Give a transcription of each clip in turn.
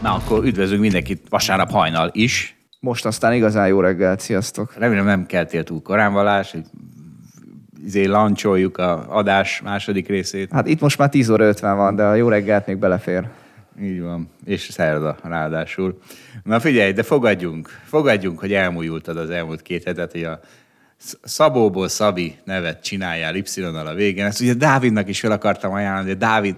Na, akkor üdvözlünk mindenkit vasárnap hajnal is. Most aztán igazán jó reggel, sziasztok. Remélem nem keltél túl korán valás, hogy izé lancsoljuk a adás második részét. Hát itt most már 10 óra 50 van, de a jó reggelt még belefér. Így van. És szerda ráadásul. Na figyelj, de fogadjunk. Fogadjunk, hogy elmújultad az elmúlt két hetet, hogy a Szabóból Szabi nevet csináljál Y-nal a végén. Ezt ugye Dávidnak is fel akartam ajánlani, de Dávid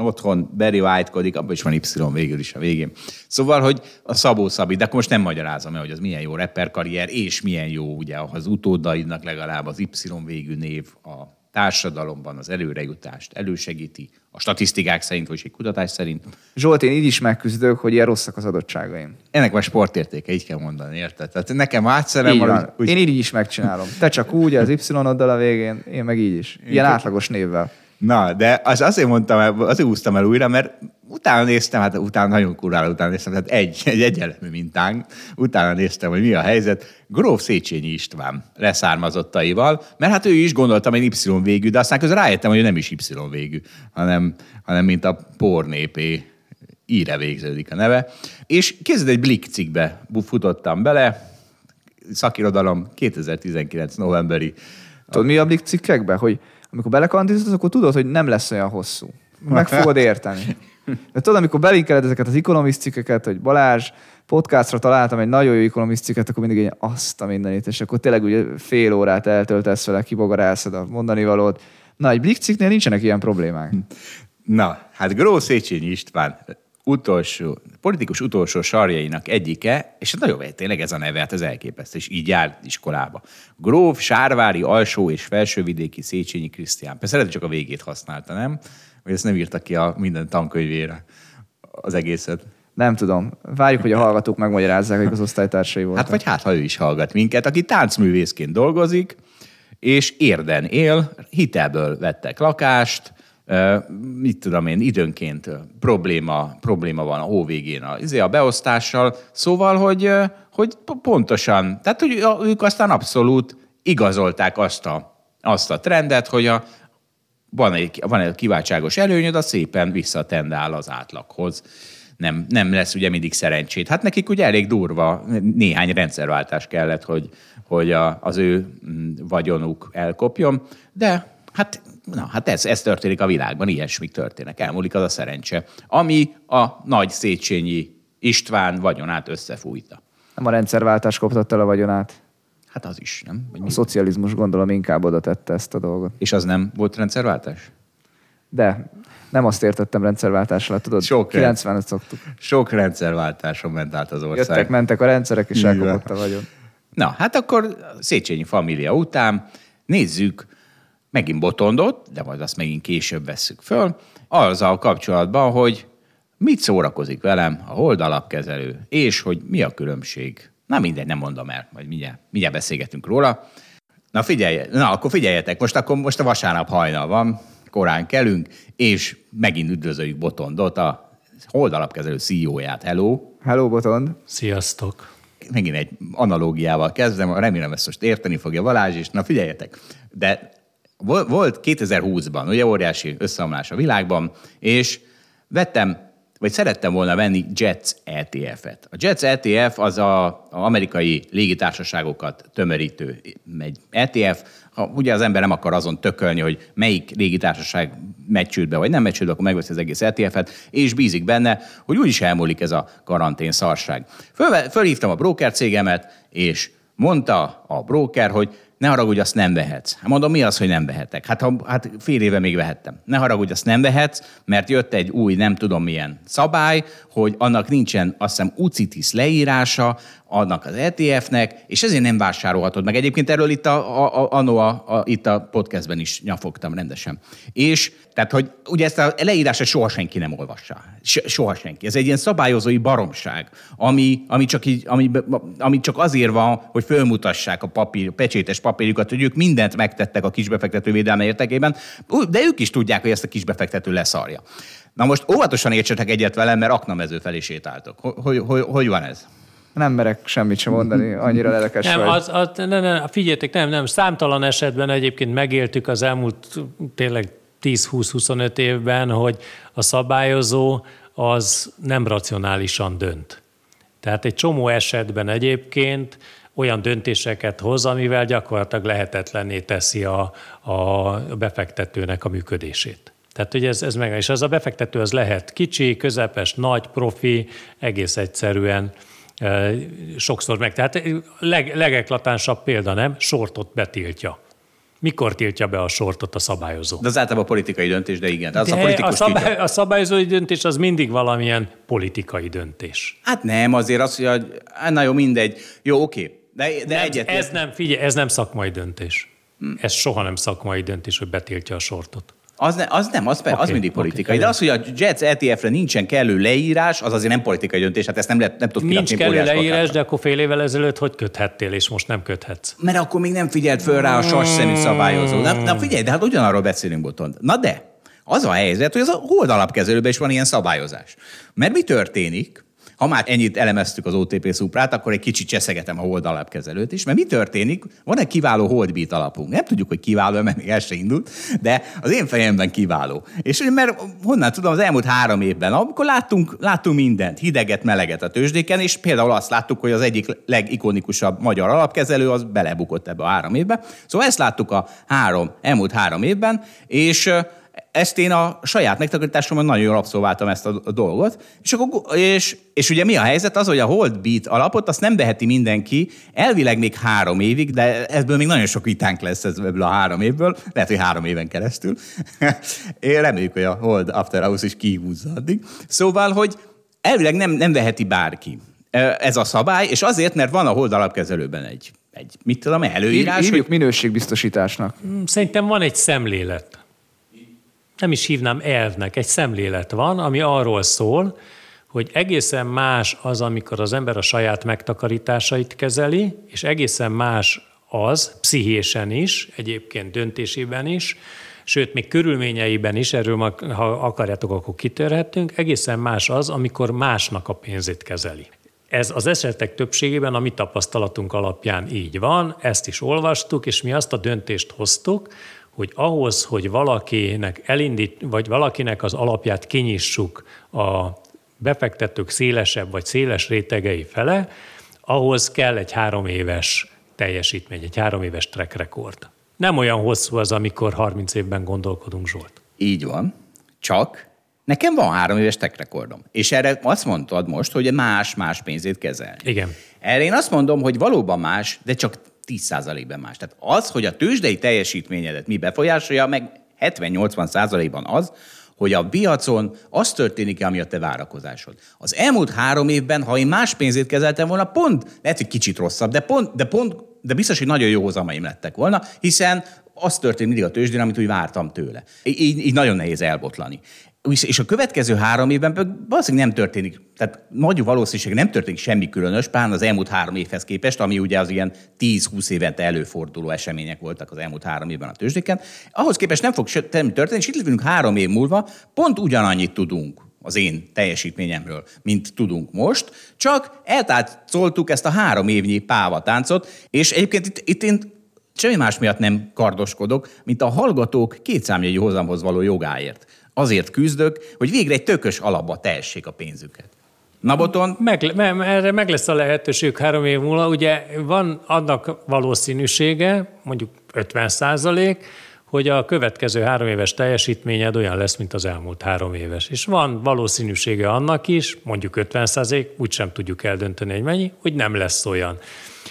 otthon Barry White-kodik, abban is van Y végül is a végén. Szóval, hogy a Szabó Szabi, de akkor most nem magyarázom el, hogy az milyen jó rapper karrier, és milyen jó ugye az utódaidnak legalább az Y végű név a társadalomban az előrejutást elősegíti, a statisztikák szerint, vagy egy kutatás szerint. Zsolt, én így is megküzdök, hogy ilyen rosszak az adottságaim. Ennek van sportértéke, így kell mondani, érted? Tehát nekem átszerem van. Úgy... Én így is megcsinálom. Te csak úgy, az Y-oddal a végén, én meg így is. Ilyen én átlagos névvel. Na, de az azért mondtam, el, azért húztam el újra, mert utána néztem, hát utána nagyon kurvára utána néztem, tehát egy, egy egyenlemű mintánk, utána néztem, hogy mi a helyzet. Gróf Széchenyi István leszármazottaival, mert hát ő is gondoltam, hogy Y végű, de aztán közben rájöttem, hogy nem is Y végű, hanem, hanem mint a pornépé íre végződik a neve. És kézzel egy Blick cikkbe futottam bele, szakirodalom 2019 novemberi. Tudod, mi a Blick cikkekben? Hogy amikor belekantizolsz, akkor tudod, hogy nem lesz olyan hosszú. Meg fogod érteni. De tudod, amikor belinkeled ezeket az Economist cikkeket, hogy Balázs, podcastra találtam egy nagyon jó Economist cikket, akkor mindig egy azt a mindenit, és akkor tényleg ugye fél órát eltöltesz vele, kibogarászod a mondani valót. Na, egy Blick cikknél nincsenek ilyen problémák. Na, hát Gró Széchenyi István utolsó, politikus utolsó sarjainak egyike, és nagyon tényleg ez a neve, hát ez elképesztő, és így jár iskolába. Gróf, Sárvári, Alsó és Felsővidéki Széchenyi Krisztián. Persze lehet, csak a végét használta, nem? Vagy ezt nem írta ki a minden tankönyvére az egészet. Nem tudom. Várjuk, hogy a hallgatók megmagyarázzák, hogy az osztálytársai voltak. Hát vagy hát, ha ő is hallgat minket, aki táncművészként dolgozik, és érden él, hitelből vettek lakást, mit tudom én, időnként probléma, probléma van a hóvégén a, izé, a beosztással, szóval, hogy, hogy pontosan, tehát hogy ők aztán abszolút igazolták azt a, azt a trendet, hogy a, van egy, van egy kiváltságos előnyöd, az szépen visszatendál az átlaghoz. Nem, nem lesz ugye mindig szerencsét. Hát nekik ugye elég durva, néhány rendszerváltás kellett, hogy, hogy a, az ő mm, vagyonuk elkopjon, de hát Na, hát ez, ez történik a világban, ilyesmik történnek. Elmúlik az a szerencse, ami a nagy Széchenyi István vagyonát összefújta. Nem a rendszerváltás koptatta el a vagyonát. Hát az is, nem? Vagy a szocializmus gondolom inkább oda tette ezt a dolgot. És az nem volt rendszerváltás? De, nem azt értettem rendszerváltásra, tudod, Sok 90-et szoktuk. Sok rendszerváltáson ment át az ország. Jöttek, mentek a rendszerek, és elkopott a vagyon. Na, hát akkor Széchenyi família után nézzük, megint botondott, de majd azt megint később vesszük föl, azzal kapcsolatban, hogy mit szórakozik velem a hold alapkezelő, és hogy mi a különbség. Na mindegy, nem mondom el, majd mindjárt, mindjárt beszélgetünk róla. Na figyelj, na akkor figyeljetek, most akkor most a vasárnap hajnal van, korán kelünk, és megint üdvözöljük Botondot, a hold alapkezelő CEO-ját. Hello! Hello, Botond! Sziasztok! Megint egy analógiával kezdem, remélem ezt most érteni fogja Valázs, és na figyeljetek, de volt 2020-ban, ugye óriási összeomlás a világban, és vettem, vagy szerettem volna venni Jets ETF-et. A Jets ETF az a, a amerikai légitársaságokat tömörítő egy ETF. Ha ugye az ember nem akar azon tökölni, hogy melyik légitársaság megy csődbe, vagy nem megy csődbe, akkor megveszi az egész ETF-et, és bízik benne, hogy úgyis elmúlik ez a karantén szarság. Föl, fölhívtam a broker cégemet, és mondta a broker, hogy ne haragudj, azt nem vehetsz. Hát mondom, mi az, hogy nem vehetek? Hát, ha, hát fél éve még vehettem. Ne haragudj, azt nem vehetsz, mert jött egy új, nem tudom milyen szabály, hogy annak nincsen, azt hiszem, UCITIS leírása, annak az ETF-nek, és ezért nem vásárolhatod meg. Egyébként erről itt a, a, a, a, a, itt a podcastben is nyafogtam rendesen. És tehát, hogy ugye ezt a leírásra soha senki nem olvassa. Soha senki. Ez egy ilyen szabályozói baromság, ami, ami, csak, így, ami, ami csak azért van, hogy fölmutassák a papír, pecsétes papírjukat, hogy ők mindent megtettek a kisbefektető védelme értekében, de ők is tudják, hogy ezt a kisbefektető leszarja. Na most óvatosan értsetek egyet velem, mert aknamező felé sétáltok. Hogy, hogy, hogy van ez? Nem merek semmit sem mondani, annyira lelkes nem, vagy. Az, az, nem, nem, figyeljetek, nem, nem, számtalan esetben egyébként megéltük az elmúlt tényleg 10-20-25 évben, hogy a szabályozó az nem racionálisan dönt. Tehát egy csomó esetben egyébként olyan döntéseket hoz, amivel gyakorlatilag lehetetlenné teszi a, a befektetőnek a működését. Tehát, hogy ez, ez meg, és az a befektető az lehet kicsi, közepes, nagy, profi, egész egyszerűen sokszor meg. Tehát leg, legeklatánsabb példa, nem? Sortot betiltja. Mikor tiltja be a sortot a szabályozó? De az általában a politikai döntés, de igen. Az de a, politikus a, szabály, a szabályozói döntés az mindig valamilyen politikai döntés. Hát nem, azért az, hogy hát na jó, mindegy. Jó, oké. De, de nem, egyet. Ez nem, figyelj, ez nem szakmai döntés. Hm. Ez soha nem szakmai döntés, hogy betiltja a sortot. Az, ne, az nem, az, okay, az mindig politikai. Okay, de az, hogy a Jets ETF-re nincsen kellő leírás, az azért nem politikai döntés, hát ezt nem, lehet, nem tudod Nincs kellő leírás, de akkor fél évvel ezelőtt hogy köthettél, és most nem köthetsz? Mert akkor még nem figyelt föl rá a sasszemű szabályozó. Na, na figyelj, de hát ugyanarról beszélünk, Botond. Na de, az a helyzet, hogy az a hold alapkezelőben is van ilyen szabályozás. Mert mi történik, ha már ennyit elemeztük az OTP szuprát, akkor egy kicsit cseszegetem a hold alapkezelőt is, mert mi történik? Van egy kiváló holdbeat alapunk. Nem tudjuk, hogy kiváló, mert még el se indult, de az én fejemben kiváló. És mert honnan tudom, az elmúlt három évben, amikor láttunk, láttunk mindent, hideget, meleget a tőzsdéken, és például azt láttuk, hogy az egyik legikonikusabb magyar alapkezelő az belebukott ebbe a három évbe. Szóval ezt láttuk a három, elmúlt három évben, és ezt én a saját megtakarításomban nagyon jól abszolváltam ezt a, dolgot, és, akkor, és, és ugye mi a helyzet? Az, hogy a hold beat alapot, azt nem veheti mindenki, elvileg még három évig, de ebből még nagyon sok vitánk lesz ebből a három évből, lehet, hogy három éven keresztül. én reméljük, hogy a hold after house is kihúzza addig. Szóval, hogy elvileg nem, nem veheti bárki ez a szabály, és azért, mert van a hold alapkezelőben egy, egy mit tudom, előírás. Hívjuk hogy... minőségbiztosításnak. Szerintem van egy szemlélet nem is hívnám elvnek, egy szemlélet van, ami arról szól, hogy egészen más az, amikor az ember a saját megtakarításait kezeli, és egészen más az, pszichésen is, egyébként döntésében is, sőt, még körülményeiben is, erről ha akarjátok, akkor kitörhetünk, egészen más az, amikor másnak a pénzét kezeli. Ez az esetek többségében a mi tapasztalatunk alapján így van, ezt is olvastuk, és mi azt a döntést hoztuk, hogy ahhoz, hogy valakinek elindít, vagy valakinek az alapját kinyissuk a befektetők szélesebb vagy széles rétegei fele, ahhoz kell egy három éves teljesítmény, egy három éves track record. Nem olyan hosszú az, amikor 30 évben gondolkodunk, Zsolt. Így van, csak nekem van három éves track recordom. És erre azt mondtad most, hogy más-más pénzét kezelni. Igen. Erre én azt mondom, hogy valóban más, de csak 10%-ben más. Tehát az, hogy a tőzsdei teljesítményedet mi befolyásolja, meg 70-80%-ban az, hogy a piacon az történik, ami a te várakozásod. Az elmúlt három évben, ha én más pénzét kezeltem volna, pont, lehet, hogy kicsit rosszabb, de pont, de pont, de biztos, hogy nagyon jó hozamaim lettek volna, hiszen az történt mindig a tőzsdén, amit úgy vártam tőle. Így, így nagyon nehéz elbotlani és a következő három évben valószínűleg nem történik, tehát nagy valószínűség nem történik semmi különös, pán az elmúlt három évhez képest, ami ugye az ilyen 10-20 évente előforduló események voltak az elmúlt három évben a tőzsdéken. Ahhoz képest nem fog történni, és itt lövünk három év múlva, pont ugyanannyit tudunk az én teljesítményemről, mint tudunk most, csak eltáncoltuk ezt a három évnyi pávatáncot, és egyébként itt, itt én semmi más miatt nem kardoskodok, mint a hallgatók kétszámjegyű hozamhoz való jogáért azért küzdök, hogy végre egy tökös alapba tehessék a pénzüket. Naboton? Meg, me, erre meg lesz a lehetőség három év múlva. Ugye van annak valószínűsége, mondjuk 50 százalék, hogy a következő három éves teljesítményed olyan lesz, mint az elmúlt három éves. És van valószínűsége annak is, mondjuk 50 százalék, úgysem tudjuk eldönteni, hogy mennyi, hogy nem lesz olyan.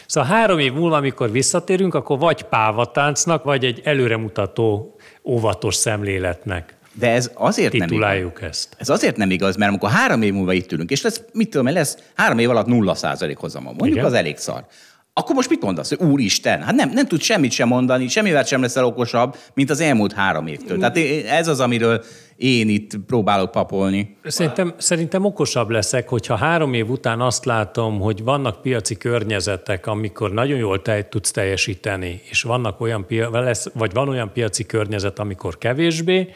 Szóval három év múlva, amikor visszatérünk, akkor vagy pávatáncnak, vagy egy előremutató óvatos szemléletnek De ez azért nem igaz. Tituláljuk ezt. Ez azért nem igaz, mert amikor három év múlva itt ülünk, és lesz, mit tudom, lesz három év alatt nulla százalék hozamon. Mondjuk Igen. az elég szar. Akkor most mit mondasz, úristen? Hát nem, nem tud semmit sem mondani, semmivel sem leszel okosabb, mint az elmúlt három évtől. Tehát én- ez az, amiről én itt próbálok papolni. Szerintem, szerintem okosabb leszek, hogyha három év után azt látom, hogy vannak piaci környezetek, amikor nagyon jól te tudsz teljesíteni, és vannak olyan, pia- lesz, vagy van olyan piaci környezet, amikor kevésbé,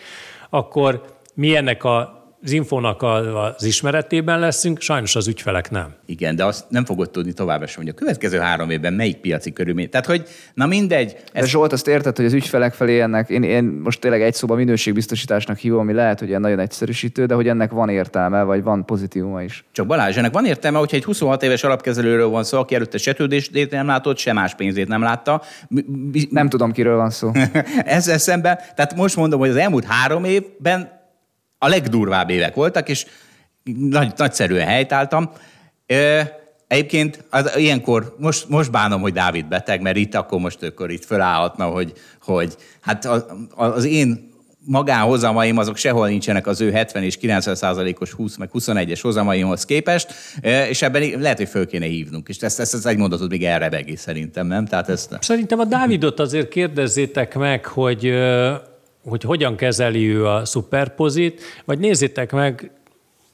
akkor mi ennek a, az infónak a, az ismeretében leszünk, sajnos az ügyfelek nem. Igen, de azt nem fogod tudni tovább sem, hogy a következő három évben melyik piaci körülmény. Tehát, hogy na mindegy, De ez Zsolt, azt érted, hogy az ügyfelek felé ennek, én, én most tényleg egy szóban minőségbiztosításnak hívom, ami lehet, hogy ilyen nagyon egyszerűsítő, de hogy ennek van értelme, vagy van pozitívuma is. Csak Balázs, ennek van értelme, hogyha egy 26 éves alapkezelőről van szó, aki előtte se tődését nem látott, se más pénzét nem látta. Nem tudom, kiről van szó. Ezzel szemben, tehát most mondom, hogy az elmúlt három évben a legdurvább évek voltak, és nagy, nagyszerűen helytáltam. Egyébként az, ilyenkor, most, most bánom, hogy Dávid beteg, mert itt akkor most akkor itt fölállhatna, hogy, hogy hát az, az én magánhozamaim azok sehol nincsenek az ő 70 és 90 százalékos 20 meg 21-es hozamaimhoz képest, és ebben lehet, hogy föl kéne hívnunk. És ezt, ezt, ezt egy mondatot még elrebegi szerintem, nem? Tehát ezt, Szerintem a Dávidot azért kérdezzétek meg, hogy, hogy hogyan kezeli ő a szuperpozit, vagy nézzétek meg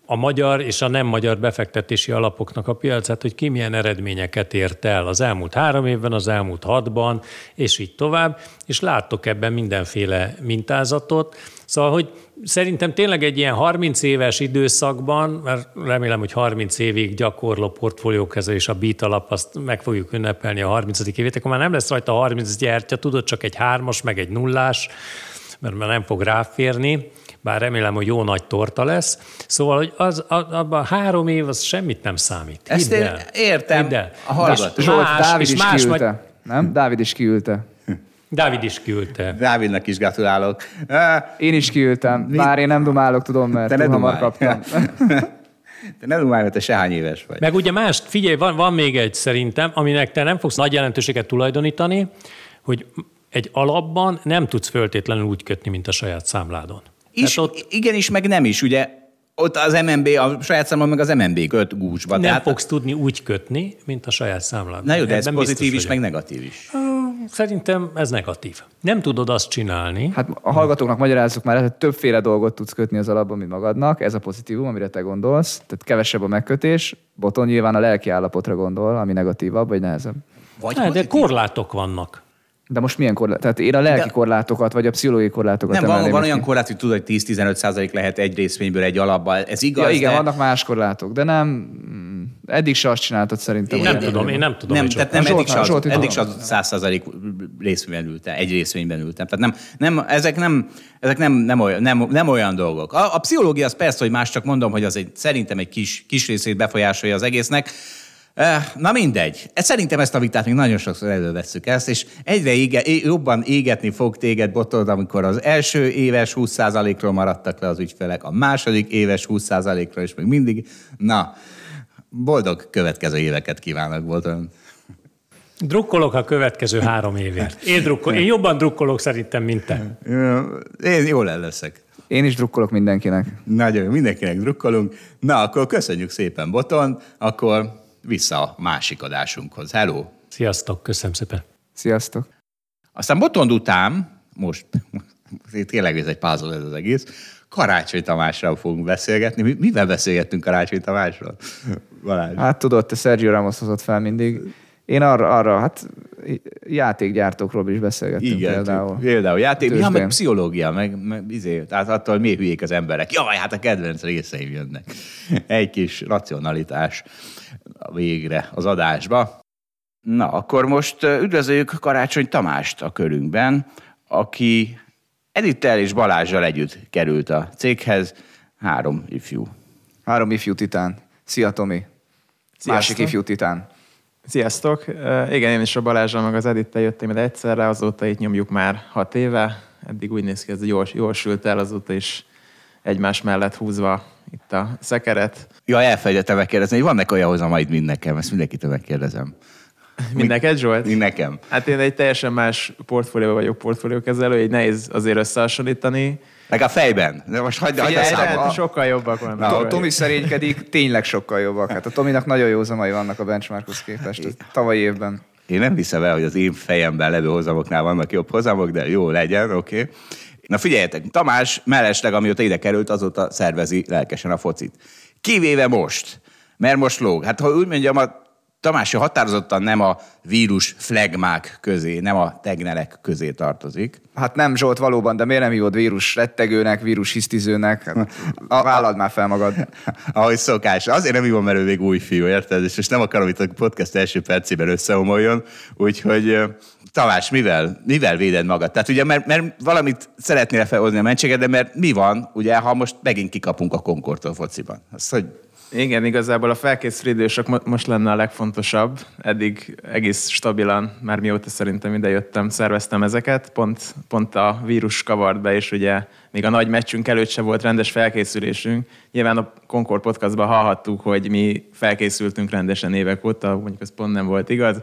a magyar és a nem magyar befektetési alapoknak a piacát, hogy ki milyen eredményeket ért el az elmúlt három évben, az elmúlt hatban, és így tovább, és láttok ebben mindenféle mintázatot. Szóval, hogy szerintem tényleg egy ilyen 30 éves időszakban, mert remélem, hogy 30 évig gyakorló portfóliókezelés a BIT alap, azt meg fogjuk ünnepelni a 30. évét, akkor már nem lesz rajta 30 gyertya, tudod, csak egy hármas, meg egy nullás, mert már nem fog ráférni, bár remélem, hogy jó nagy torta lesz. Szóval, hogy az, a- abban három év, az semmit nem számít. Ezt Hidd én el. értem. Hidd el. A hallgató. És Zsolt, más, Dávid és is más kiülte. Majd, Nem? Dávid is kiülte. Dávid is küldte. Dávidnak is gratulálok. Én is kiültem. Bár én nem dumálok, tudom, mert Te ne hamar kaptam. Te ne dumálj, mert te se hány éves vagy. Meg ugye más, figyelj, van, van még egy szerintem, aminek te nem fogsz nagy jelentőséget tulajdonítani, hogy egy alapban nem tudsz föltétlenül úgy kötni, mint a saját számládon. Is, Tehát ott Igenis, meg nem is, ugye ott az MNB, a saját számom meg az MNB köt gúcsba. nem tehát, fogsz tudni úgy kötni, mint a saját számládon. Na jó, de ez pozitív is, meg negatív is. Szerintem ez negatív. Nem tudod azt csinálni, Hát a hallgatóknak magyarázzuk már, hogy többféle dolgot tudsz kötni az alapban, mint magadnak. Ez a pozitívum, amire te gondolsz. Tehát kevesebb a megkötés. Boton nyilván a lelki állapotra gondol, ami negatívabb, vagy nehezebb. Vagy ne, de pozitív. korlátok vannak. De most milyen korlát? Tehát én a lelki De- korlátokat, vagy a pszichológiai korlátokat nem, van, van olyan korlát, hogy tudod, hogy 10-15 százalék lehet egy részvényből egy alapban. Ez igaz, Ja, igen, de... vannak más korlátok, de nem, mm, eddig se azt csináltad szerintem. Én nem tudom, én nem tudom. nem, tehát nem, eddig se, az, eddig se az 100 százalék részvényben ültem, egy részvényben ültem. Tehát nem, nem, ezek nem, ezek nem, nem, olyan, nem, nem olyan dolgok. A, a pszichológia az persze, hogy más, csak mondom, hogy az egy, szerintem egy kis, kis részét befolyásolja az egésznek. Na mindegy. Szerintem ezt a vitát még nagyon sokszor elővesszük ezt, és egyre ége, jobban égetni fog téged, Botod, amikor az első éves 20%-ról maradtak le az ügyfelek, a második éves 20%-ról, és még mindig. Na, boldog következő éveket kívánok, Botod. Drukkolok a következő három évért. Én, drukkol, én jobban drukkolok szerintem, mint te. Én jól el leszek. Én is drukkolok mindenkinek. Nagyon mindenkinek drukkolunk. Na, akkor köszönjük szépen, Boton, akkor vissza a másik adásunkhoz. Hello! Sziasztok, köszönöm szépen. Sziasztok! Aztán Botond után, most tényleg ez egy puzzle ez az egész, Karácsony Tamásról fogunk beszélgetni. Mi- Mivel beszélgettünk Karácsony Tamásról? Balázs. Hát tudod, te Sergio Ramos hozott fel mindig. Én arra, arra hát játékgyártókról is beszélgettünk Igen, például. például játék, ja, Tőzsdén. meg pszichológia, meg, meg izé, tehát attól mi hülyék az emberek. Jaj, hát a kedvenc részeim jönnek. Egy kis racionalitás végre az adásba. Na, akkor most üdvözöljük Karácsony Tamást a körünkben, aki Edittel és Balázsjal együtt került a céghez. Három ifjú. Három ifjú titán. Szia, Tomi. Másik ifjú titán. Sziasztok! Igen, én is a Balázsral meg az Edittel jöttem ide egyszerre, azóta itt nyomjuk már hat éve. Eddig úgy néz ki, ez jól, jól sült el, azóta is egymás mellett húzva itt a szekeret. Ja, elfelejtettem megkérdezni, hogy vannak olyan hozamaid, mint nekem, ezt mindenkitől megkérdezem. Mind neked, Zsolt? Nekem. Hát én egy teljesen más portfólió vagyok portfóliókezelő, így nehéz azért összehasonlítani. Meg a fejben. De most hagyd, hagyd a hát sokkal jobbak vannak. Na, a Tomi szerénykedik, tényleg sokkal jobbak. Hát a Tominak nagyon jó zamai vannak a benchmarkhoz képest. Ez tavalyi évben. Én nem hiszem el, hogy az én fejemben levő hozamoknál vannak jobb hozamok, de jó legyen, oké. Okay. Na figyeljetek, Tamás mellesleg, amióta ide került, azóta szervezi lelkesen a focit. Kivéve most, mert most lóg. Hát ha úgy mondjam, a Tamás határozottan nem a vírus flegmák közé, nem a tegnelek közé tartozik. Hát nem Zsolt valóban, de miért nem hívod vírus rettegőnek, vírus hisztizőnek? Hát, a, vállald már fel magad. Ahogy szokás. Azért nem hívom, mert ő még új fiú, érted? És most nem akarom itt a podcast első percében összehomoljon. Úgyhogy Tamás, mivel, mivel véded magad? Tehát ugye, mert, mert valamit szeretnél felhozni a mentséget, de mert mi van, ugye, ha most megint kikapunk a Concordtól fociban? Azt, hogy Igen, igazából a felkészülő időszak mo- most lenne a legfontosabb. Eddig egész stabilan, már mióta szerintem ide jöttem, szerveztem ezeket. Pont, pont a vírus kavart be, és ugye még a nagy meccsünk előtt se volt rendes felkészülésünk. Nyilván a Concord podcastban hallhattuk, hogy mi felkészültünk rendesen évek óta, mondjuk ez pont nem volt igaz,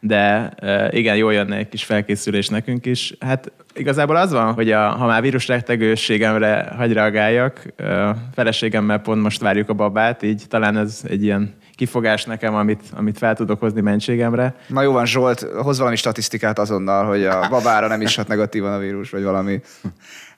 de igen, jól jönne egy kis felkészülés nekünk is. Hát igazából az van, hogy a, ha már vírus rettegőségemre hagy reagáljak, feleségemmel pont most várjuk a babát, így talán ez egy ilyen kifogás nekem, amit, amit fel tudok hozni mentségemre. Na jó van, Zsolt, hoz valami statisztikát azonnal, hogy a babára nem is hat negatívan a vírus, vagy valami.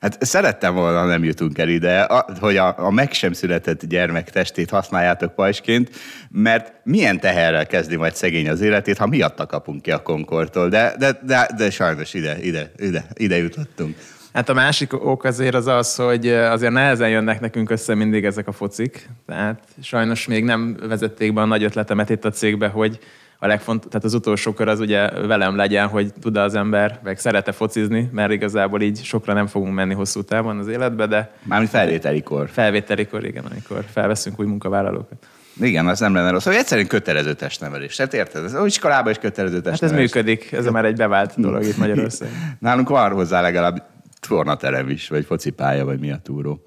Hát szerettem volna, ha nem jutunk el ide, a- hogy a, a meg sem született gyermek testét használjátok pajsként, mert milyen teherrel kezdi majd szegény az életét, ha miatta kapunk ki a Concordtól, de, de, de, de sajnos ide, ide, ide, ide jutottunk. Hát a másik ok azért az az, hogy azért nehezen jönnek nekünk össze mindig ezek a focik. Tehát sajnos még nem vezették be a nagy ötletemet itt a cégbe, hogy a legfont, tehát az utolsó kör az ugye velem legyen, hogy tud az ember, meg szerete focizni, mert igazából így sokra nem fogunk menni hosszú távon az életbe, de Mármint felvételikor. felvételikor, igen, amikor felveszünk új munkavállalókat. Igen, az nem lenne rossz. Hogy egyszerűen kötelező testnevelés. Tehát érted? Ez, iskolában is kötelező Hát ez testnevelés. működik, ez már egy bevált dolog itt Magyarországon. Nálunk van hozzá legalább tornaterem is, vagy focipálya, vagy mi a túró.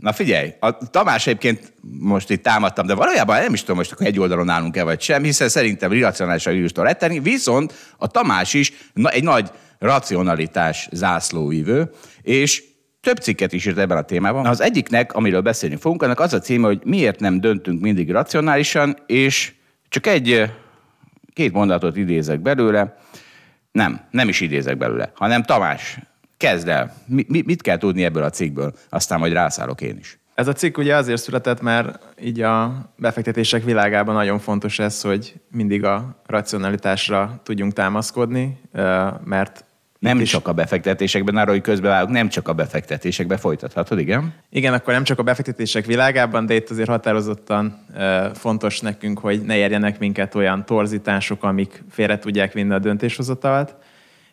Na figyelj, a Tamás egyébként most itt támadtam, de valójában nem is tudom most, akkor egy oldalon állunk-e vagy sem, hiszen szerintem irracionális a vírustól rettegni, viszont a Tamás is egy nagy racionalitás zászlóvívő, és több cikket is írt ebben a témában. Az egyiknek, amiről beszélni fogunk, annak az a címe, hogy miért nem döntünk mindig racionálisan, és csak egy két mondatot idézek belőle. Nem, nem is idézek belőle, hanem Tamás, kezd el. Mi, mi, mit kell tudni ebből a cikkből? Aztán majd rászállok én is. Ez a cikk ugye azért született, mert így a befektetések világában nagyon fontos ez, hogy mindig a racionalitásra tudjunk támaszkodni, mert Nem is- csak a befektetésekben, arra, hogy közbevágok, nem csak a befektetésekben folytathatod, igen? Igen, akkor nem csak a befektetések világában, de itt azért határozottan fontos nekünk, hogy ne érjenek minket olyan torzítások, amik félre tudják vinni a döntéshozatalt.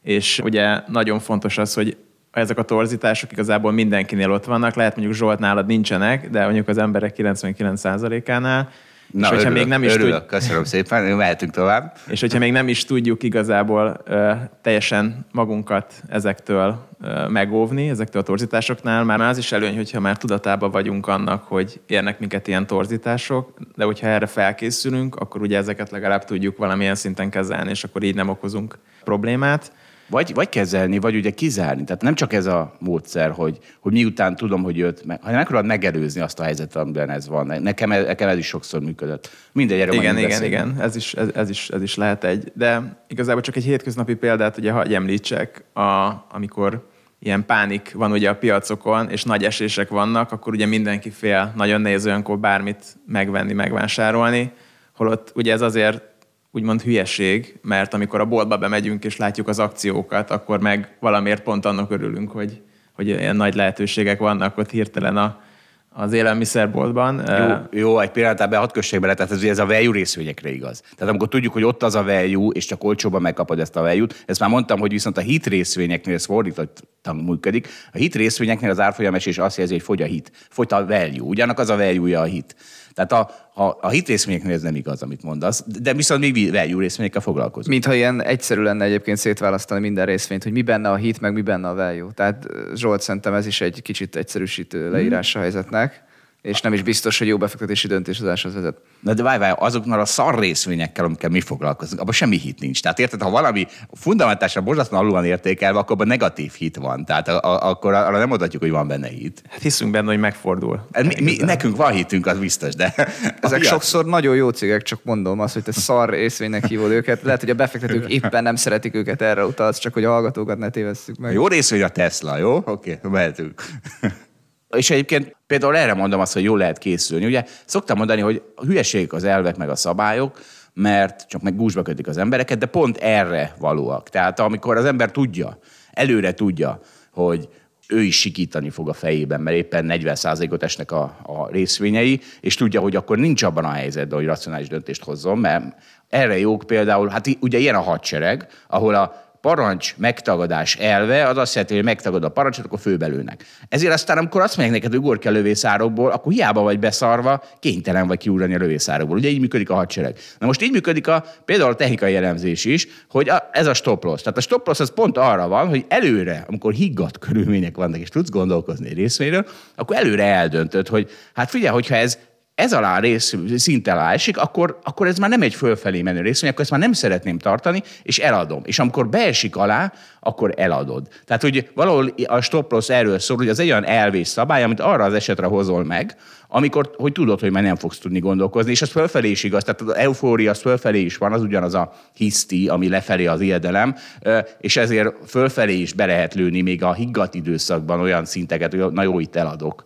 És ugye nagyon fontos az, hogy ezek a torzítások igazából mindenkinél ott vannak. Lehet mondjuk Zsolt nálad nincsenek, de mondjuk az emberek 99%-ánál. Na, és hogyha örülök, még nem is örülök, tud, köszönöm szépen, mehetünk tovább. és hogyha még nem is tudjuk igazából ö, teljesen magunkat ezektől ö, megóvni, ezektől a torzításoknál, már az is előny, hogyha már tudatában vagyunk annak, hogy érnek minket ilyen torzítások, de hogyha erre felkészülünk, akkor ugye ezeket legalább tudjuk valamilyen szinten kezelni, és akkor így nem okozunk problémát. Vagy, vagy kezelni, vagy ugye kizárni. Tehát nem csak ez a módszer, hogy, hogy miután tudom, hogy jött, meg, hanem megpróbálod megelőzni azt a helyzetet, amiben ez van. Nekem, ez- nekem ez is sokszor működött. Mindegy, erről Igen, igen, beszélünk. igen, ez is, ez, ez, is, ez is lehet egy. De igazából csak egy hétköznapi példát, ugye hagyj említsek, a, amikor ilyen pánik van ugye a piacokon, és nagy esések vannak, akkor ugye mindenki fél, nagyon nehéz olyankor bármit megvenni, megvásárolni, holott ugye ez azért úgymond hülyeség, mert amikor a boltba bemegyünk és látjuk az akciókat, akkor meg valamiért pont annak örülünk, hogy, hogy ilyen nagy lehetőségek vannak ott hirtelen a, az élelmiszerboltban. Jó, jó, egy pillanatában hadd kössék bele, tehát ez, ez a value részvényekre igaz. Tehát amikor tudjuk, hogy ott az a value, és csak olcsóban megkapod ezt a value-t, ezt már mondtam, hogy viszont a hit részvényeknél ez fordítottan működik. A hit részvényeknél az árfolyamesés azt jelzi, hogy fogy a hit, fogy a value, ugyanak az a value a hit. Tehát a, a, a hit részvényeknél ez nem igaz, amit mondasz, de viszont mi value részvényekkel foglalkozunk. Mintha ilyen egyszerű lenne egyébként szétválasztani minden részvényt, hogy mi benne a hit, meg mi benne a value. Tehát Zsolt szerintem ez is egy kicsit egyszerűsítő leírása a helyzetnek. És nem is biztos, hogy jó befektetési döntéshozáshoz vezet. Na de várj, várj, azoknál a szar részvényekkel, amikkel mi foglalkozunk, abban semmi hit nincs. Tehát érted, ha valami fundamentálisan borzasztóan alul van értékelve, akkor abban negatív hit van. Tehát a, a, akkor arra nem mondhatjuk, hogy van benne hit. Hát hiszünk benne, hogy megfordul. Mi, mi, nekünk van hitünk, az biztos, de... Ezek piac- sokszor nagyon jó cégek, csak mondom azt, hogy te szar részvénynek hívod őket. Lehet, hogy a befektetők éppen nem szeretik őket, erre utalsz, csak hogy a hallgatókat ne tévesszük meg. Jó részvény a Tesla, jó? Oké, okay, mehetünk. És egyébként például erre mondom azt, hogy jól lehet készülni. Ugye szoktam mondani, hogy a hülyeség az elvek meg a szabályok, mert csak meg gúzsba kötik az embereket, de pont erre valóak. Tehát amikor az ember tudja, előre tudja, hogy ő is sikítani fog a fejében, mert éppen 40%-ot esnek a, a részvényei, és tudja, hogy akkor nincs abban a helyzetben, hogy racionális döntést hozzon, mert erre jók például, hát ugye ilyen a hadsereg, ahol a parancs megtagadás elve, az azt jelenti, hogy megtagad a parancsot, akkor főbelőnek. Ezért aztán, amikor azt mondják neked, hogy ugorj ki a lövészárokból, akkor hiába vagy beszarva, kénytelen vagy kiugrani a lövészárokból. Ugye így működik a hadsereg. Na most így működik a, például a technikai elemzés is, hogy a, ez a stop loss. Tehát a stop loss az pont arra van, hogy előre, amikor higgadt körülmények vannak, és tudsz gondolkozni egy részvényről, akkor előre eldöntöd, hogy hát figyelj, hogyha ez ez alá rész szint alá esik, akkor, akkor ez már nem egy fölfelé menő részvény, akkor ezt már nem szeretném tartani, és eladom. És amikor beesik alá, akkor eladod. Tehát, hogy valahol a stop loss erről szól, hogy az egy olyan elvés szabály, amit arra az esetre hozol meg, amikor, hogy tudod, hogy már nem fogsz tudni gondolkozni, és az fölfelé is igaz, tehát az eufória az fölfelé is van, az ugyanaz a hiszti, ami lefelé az ilyedelem, és ezért fölfelé is be lehet lőni még a higgadt időszakban olyan szinteket, hogy na jó, itt eladok.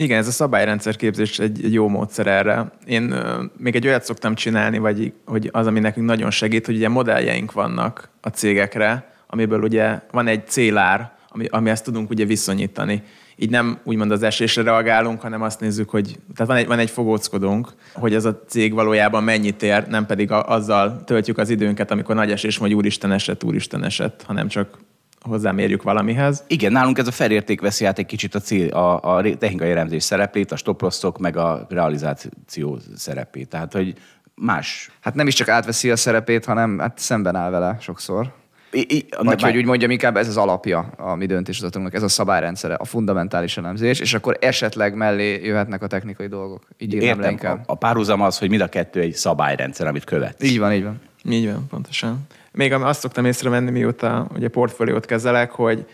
Igen, ez a szabályrendszer képzés egy, egy jó módszer erre. Én uh, még egy olyat szoktam csinálni, vagy hogy az, ami nekünk nagyon segít, hogy ugye modelljeink vannak a cégekre, amiből ugye van egy célár, ami, ami ezt tudunk ugye viszonyítani. Így nem úgymond az esésre reagálunk, hanem azt nézzük, hogy tehát van egy, van egy fogóckodónk, hogy ez a cég valójában mennyit ér, nem pedig a, azzal töltjük az időnket, amikor nagy esés, vagy úristen esett, úristen esett, hanem csak hozzámérjük valamihez. Igen, nálunk ez a felérték veszi át egy kicsit a, cél, a, a technikai elemzés szerepét, a stoprosztok, meg a realizáció szerepét. Tehát, hogy más. Hát nem is csak átveszi a szerepét, hanem hát szemben áll vele sokszor. I, I, Vagy hogy úgy mondjam, inkább ez az alapja a mi döntéshozatunknak, ez a szabályrendszere, a fundamentális elemzés, és akkor esetleg mellé jöhetnek a technikai dolgok. Így írnám le Értem, inkább. a, a párhuzam az, hogy mind a kettő egy szabályrendszer, amit követ. Így van, így van. Így van, pontosan. Még azt szoktam észrevenni, mióta ugye portfóliót kezelek, hogy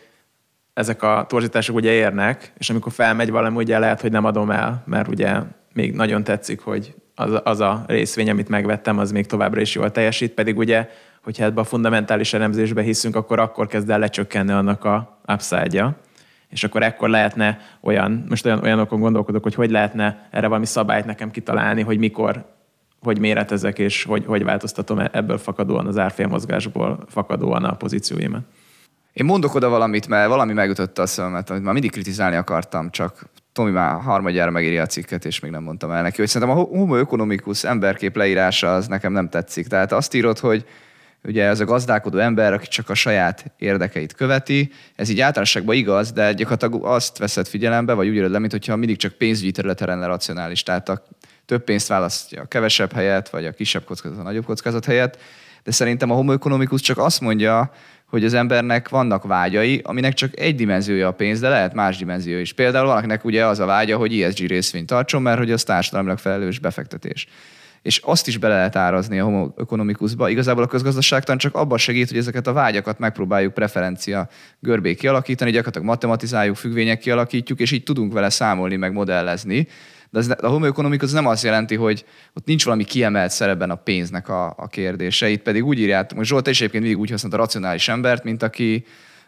ezek a torzítások ugye érnek, és amikor felmegy valami, ugye lehet, hogy nem adom el, mert ugye még nagyon tetszik, hogy az, az a részvény, amit megvettem, az még továbbra is jól teljesít, pedig ugye, hogyha ebbe a fundamentális elemzésbe hiszünk, akkor akkor kezd el lecsökkenni annak a upside-ja. És akkor ekkor lehetne olyan, most olyan, olyanokon gondolkodok, hogy hogy lehetne erre valami szabályt nekem kitalálni, hogy mikor hogy méretezek, és hogy, hogy változtatom ebből fakadóan az árfélmozgásból fakadóan a pozícióimat. Én mondok oda valamit, mert valami megütötte a szememet, amit már mindig kritizálni akartam, csak Tomi már harmadjára megírja a cikket, és még nem mondtam el neki, hogy szerintem a homo economicus emberkép leírása az nekem nem tetszik. Tehát azt írod, hogy ugye ez a gazdálkodó ember, aki csak a saját érdekeit követi, ez így általánosságban igaz, de gyakorlatilag azt veszed figyelembe, vagy úgy írod le, mintha mindig csak pénzügyi területen lenne racionális. Tehát a több pénzt választja a kevesebb helyet, vagy a kisebb kockázat a nagyobb kockázat helyett. De szerintem a homo csak azt mondja, hogy az embernek vannak vágyai, aminek csak egy dimenziója a pénz, de lehet más dimenzió is. Például valakinek ugye az a vágya, hogy ESG részvényt tartson, mert hogy az társadalmilag felelős befektetés. És azt is bele lehet árazni a homo economicusba. Igazából a közgazdaságtan csak abban segít, hogy ezeket a vágyakat megpróbáljuk preferencia görbé kialakítani, gyakorlatilag matematizáljuk, függvények kialakítjuk, és így tudunk vele számolni, meg modellezni. De az, a homo economicus nem azt jelenti, hogy ott nincs valami kiemelt szerepben a pénznek a, a kérdése. Itt pedig úgy írják, most Zsolt is egyébként mindig úgy használta a racionális embert, mint aki,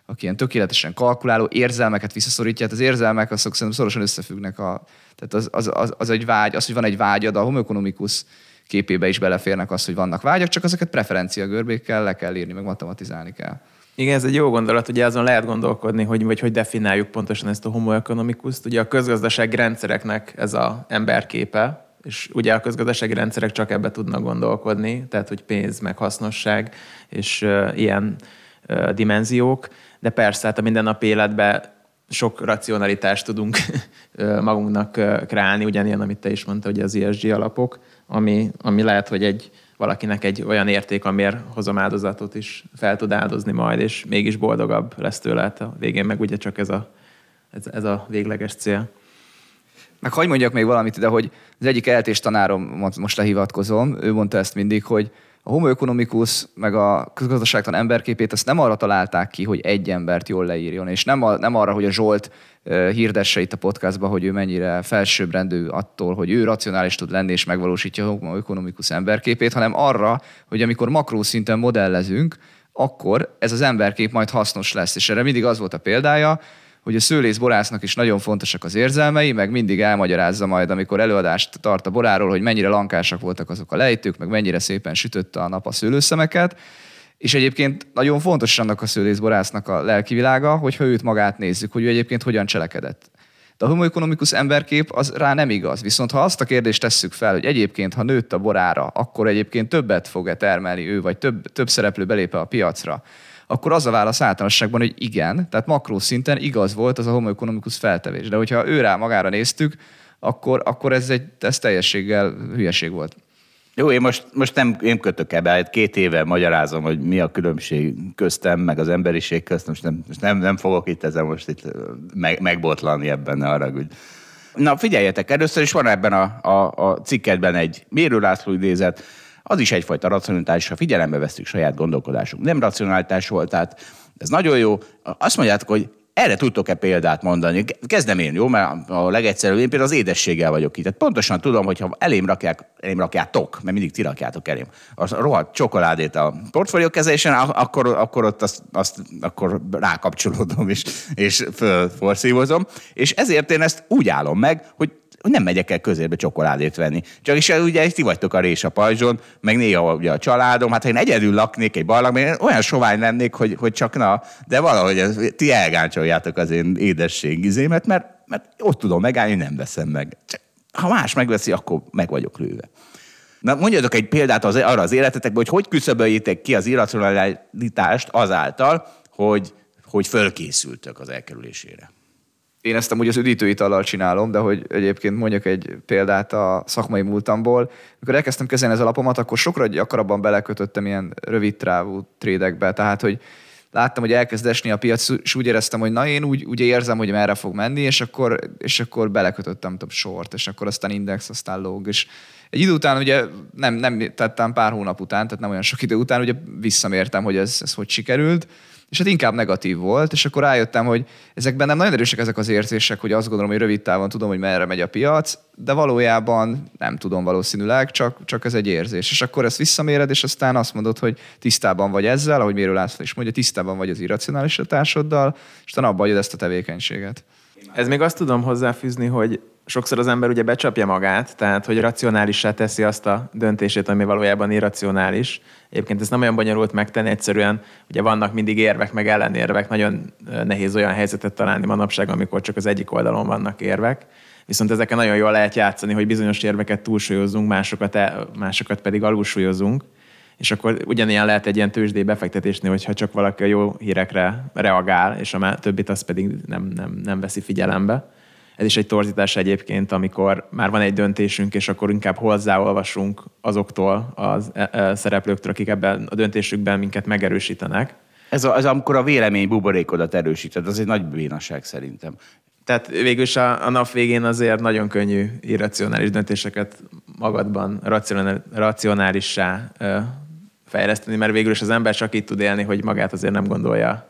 aki ilyen tökéletesen kalkuláló, érzelmeket visszaszorítja. Hát az érzelmek azok szerintem szorosan összefüggnek. A, tehát az, az, az, az, egy vágy, az, hogy van egy vágyad, a homo economicus képébe is beleférnek az, hogy vannak vágyak, csak ezeket preferencia görbékkel le kell írni, meg matematizálni kell. Igen, ez egy jó gondolat, ugye azon lehet gondolkodni, hogy, vagy hogy definiáljuk pontosan ezt a homo economicus Ugye a közgazdasági rendszereknek ez a emberképe, és ugye a közgazdasági rendszerek csak ebbe tudnak gondolkodni, tehát hogy pénz, meg hasznosság, és uh, ilyen uh, dimenziók, de persze, hát a mindennapi életben sok racionalitást tudunk magunknak kreálni, ugyanilyen, amit te is mondta, hogy az ESG alapok, ami, ami lehet, hogy egy valakinek egy olyan érték, amiért hozom áldozatot is fel tud áldozni majd, és mégis boldogabb lesz tőle. Hát a végén meg ugye csak ez a, ez, ez a végleges cél. Meg hagyd mondjak még valamit ide, hogy az egyik eltés tanárom, most lehivatkozom, ő mondta ezt mindig, hogy a homo economicus meg a közgazdaságtan emberképét ezt nem arra találták ki, hogy egy embert jól leírjon, és nem, a, nem arra, hogy a Zsolt hirdesse itt a podcastban, hogy ő mennyire felsőbbrendű attól, hogy ő racionális tud lenni és megvalósítja a homo economicus emberképét, hanem arra, hogy amikor makró szinten modellezünk, akkor ez az emberkép majd hasznos lesz. És erre mindig az volt a példája, hogy a szőlész borásznak is nagyon fontosak az érzelmei, meg mindig elmagyarázza majd, amikor előadást tart a boráról, hogy mennyire lankásak voltak azok a lejtők, meg mennyire szépen sütötte a nap a szőlőszemeket. És egyébként nagyon fontos annak a szőlészborásznak a lelkivilága, hogyha őt magát nézzük, hogy ő egyébként hogyan cselekedett. De a homoekonomikus emberkép az rá nem igaz. Viszont ha azt a kérdést tesszük fel, hogy egyébként, ha nőtt a borára, akkor egyébként többet fog-e termelni ő, vagy több, több szereplő belépe a piacra, akkor az a válasz általánosságban, hogy igen, tehát makró szinten igaz volt az a homoekonomikus feltevés. De hogyha ő rá magára néztük, akkor, akkor ez, egy, ez teljességgel hülyeség volt. Jó, én most, most nem én kötök ebbe, hát két éve magyarázom, hogy mi a különbség köztem, meg az emberiség közt, most nem, most nem, nem fogok itt ezzel most itt meg, megbotlani ebben, ne arra, hogy... Na figyeljetek, először is van ebben a, a, a cikkedben egy Mérő László idézet, az is egyfajta racionalitás, ha figyelembe veszük saját gondolkodásunk. Nem racionalitás volt, tehát ez nagyon jó. Azt mondjátok, hogy erre tudtok-e példát mondani? Kezdem én, jó? Mert a legegyszerűbb, én például az édességgel vagyok itt. Tehát pontosan tudom, hogy ha elém rakják, elém rakjátok, mert mindig ti rakjátok elém, a rohadt csokoládét a portfólió kezelésen, akkor, akkor ott azt, azt akkor rákapcsolódom és, és fölforszívozom. És ezért én ezt úgy állom meg, hogy nem megyek el közérbe csokoládét venni. Csak is ugye ti vagytok a rés a pajzson, meg néha ugye a családom, hát ha én egyedül laknék egy barlangban, én olyan sovány lennék, hogy, hogy csak na, de valahogy ez, ti elgáncsoljátok az én édességizémet, mert, mert ott tudom megállni, nem veszem meg. Csak, ha más megveszi, akkor meg vagyok lőve. Na mondjatok egy példát az, arra az életetekben, hogy hogy küszöböljétek ki az irracionalitást azáltal, hogy, hogy fölkészültök az elkerülésére. Én ezt amúgy az üdítőitallal csinálom, de hogy egyébként mondjak egy példát a szakmai múltamból. Mikor elkezdtem kezelni az alapomat, akkor sokra gyakrabban belekötöttem ilyen rövid trávú trédekbe. Tehát, hogy láttam, hogy elkezd esni a piac, és úgy éreztem, hogy na én úgy, úgy érzem, hogy merre fog menni, és akkor, és akkor belekötöttem több sort, és akkor aztán index, aztán lóg, és egy idő után ugye nem, nem tettem pár hónap után, tehát nem olyan sok idő után, ugye visszamértem, hogy ez, ez hogy sikerült, és hát inkább negatív volt, és akkor rájöttem, hogy ezekben nem nagyon erősek ezek az érzések, hogy azt gondolom, hogy rövid távon tudom, hogy merre megy a piac, de valójában nem tudom valószínűleg, csak, csak ez egy érzés. És akkor ezt visszaméred, és aztán azt mondod, hogy tisztában vagy ezzel, ahogy Mérő László is mondja, tisztában vagy az irracionális társaddal, és aztán abba ezt a tevékenységet. Ez még azt tudom hozzáfűzni, hogy sokszor az ember ugye becsapja magát, tehát hogy racionálissá teszi azt a döntését, ami valójában irracionális. Egyébként ez nem olyan bonyolult megtenni, egyszerűen ugye vannak mindig érvek, meg ellenérvek, nagyon nehéz olyan helyzetet találni manapság, amikor csak az egyik oldalon vannak érvek. Viszont ezeken nagyon jól lehet játszani, hogy bizonyos érveket túlsúlyozunk, másokat, el, másokat pedig alulsúlyozunk. És akkor ugyanilyen lehet egy ilyen tőzsdé befektetésnél, hogyha csak valaki a jó hírekre reagál, és a többit azt pedig nem, nem, nem veszi figyelembe. Ez is egy torzítás egyébként, amikor már van egy döntésünk, és akkor inkább hozzáolvasunk azoktól az e, e, szereplőktől, akik ebben a döntésükben minket megerősítenek. Ez, a, ez amikor a vélemény buborékodat erősíted, az egy nagy bénaság szerintem. Tehát végülis a, a nap végén azért nagyon könnyű irracionális döntéseket magadban racionálissá fejleszteni, mert végül is az ember csak így tud élni, hogy magát azért nem gondolja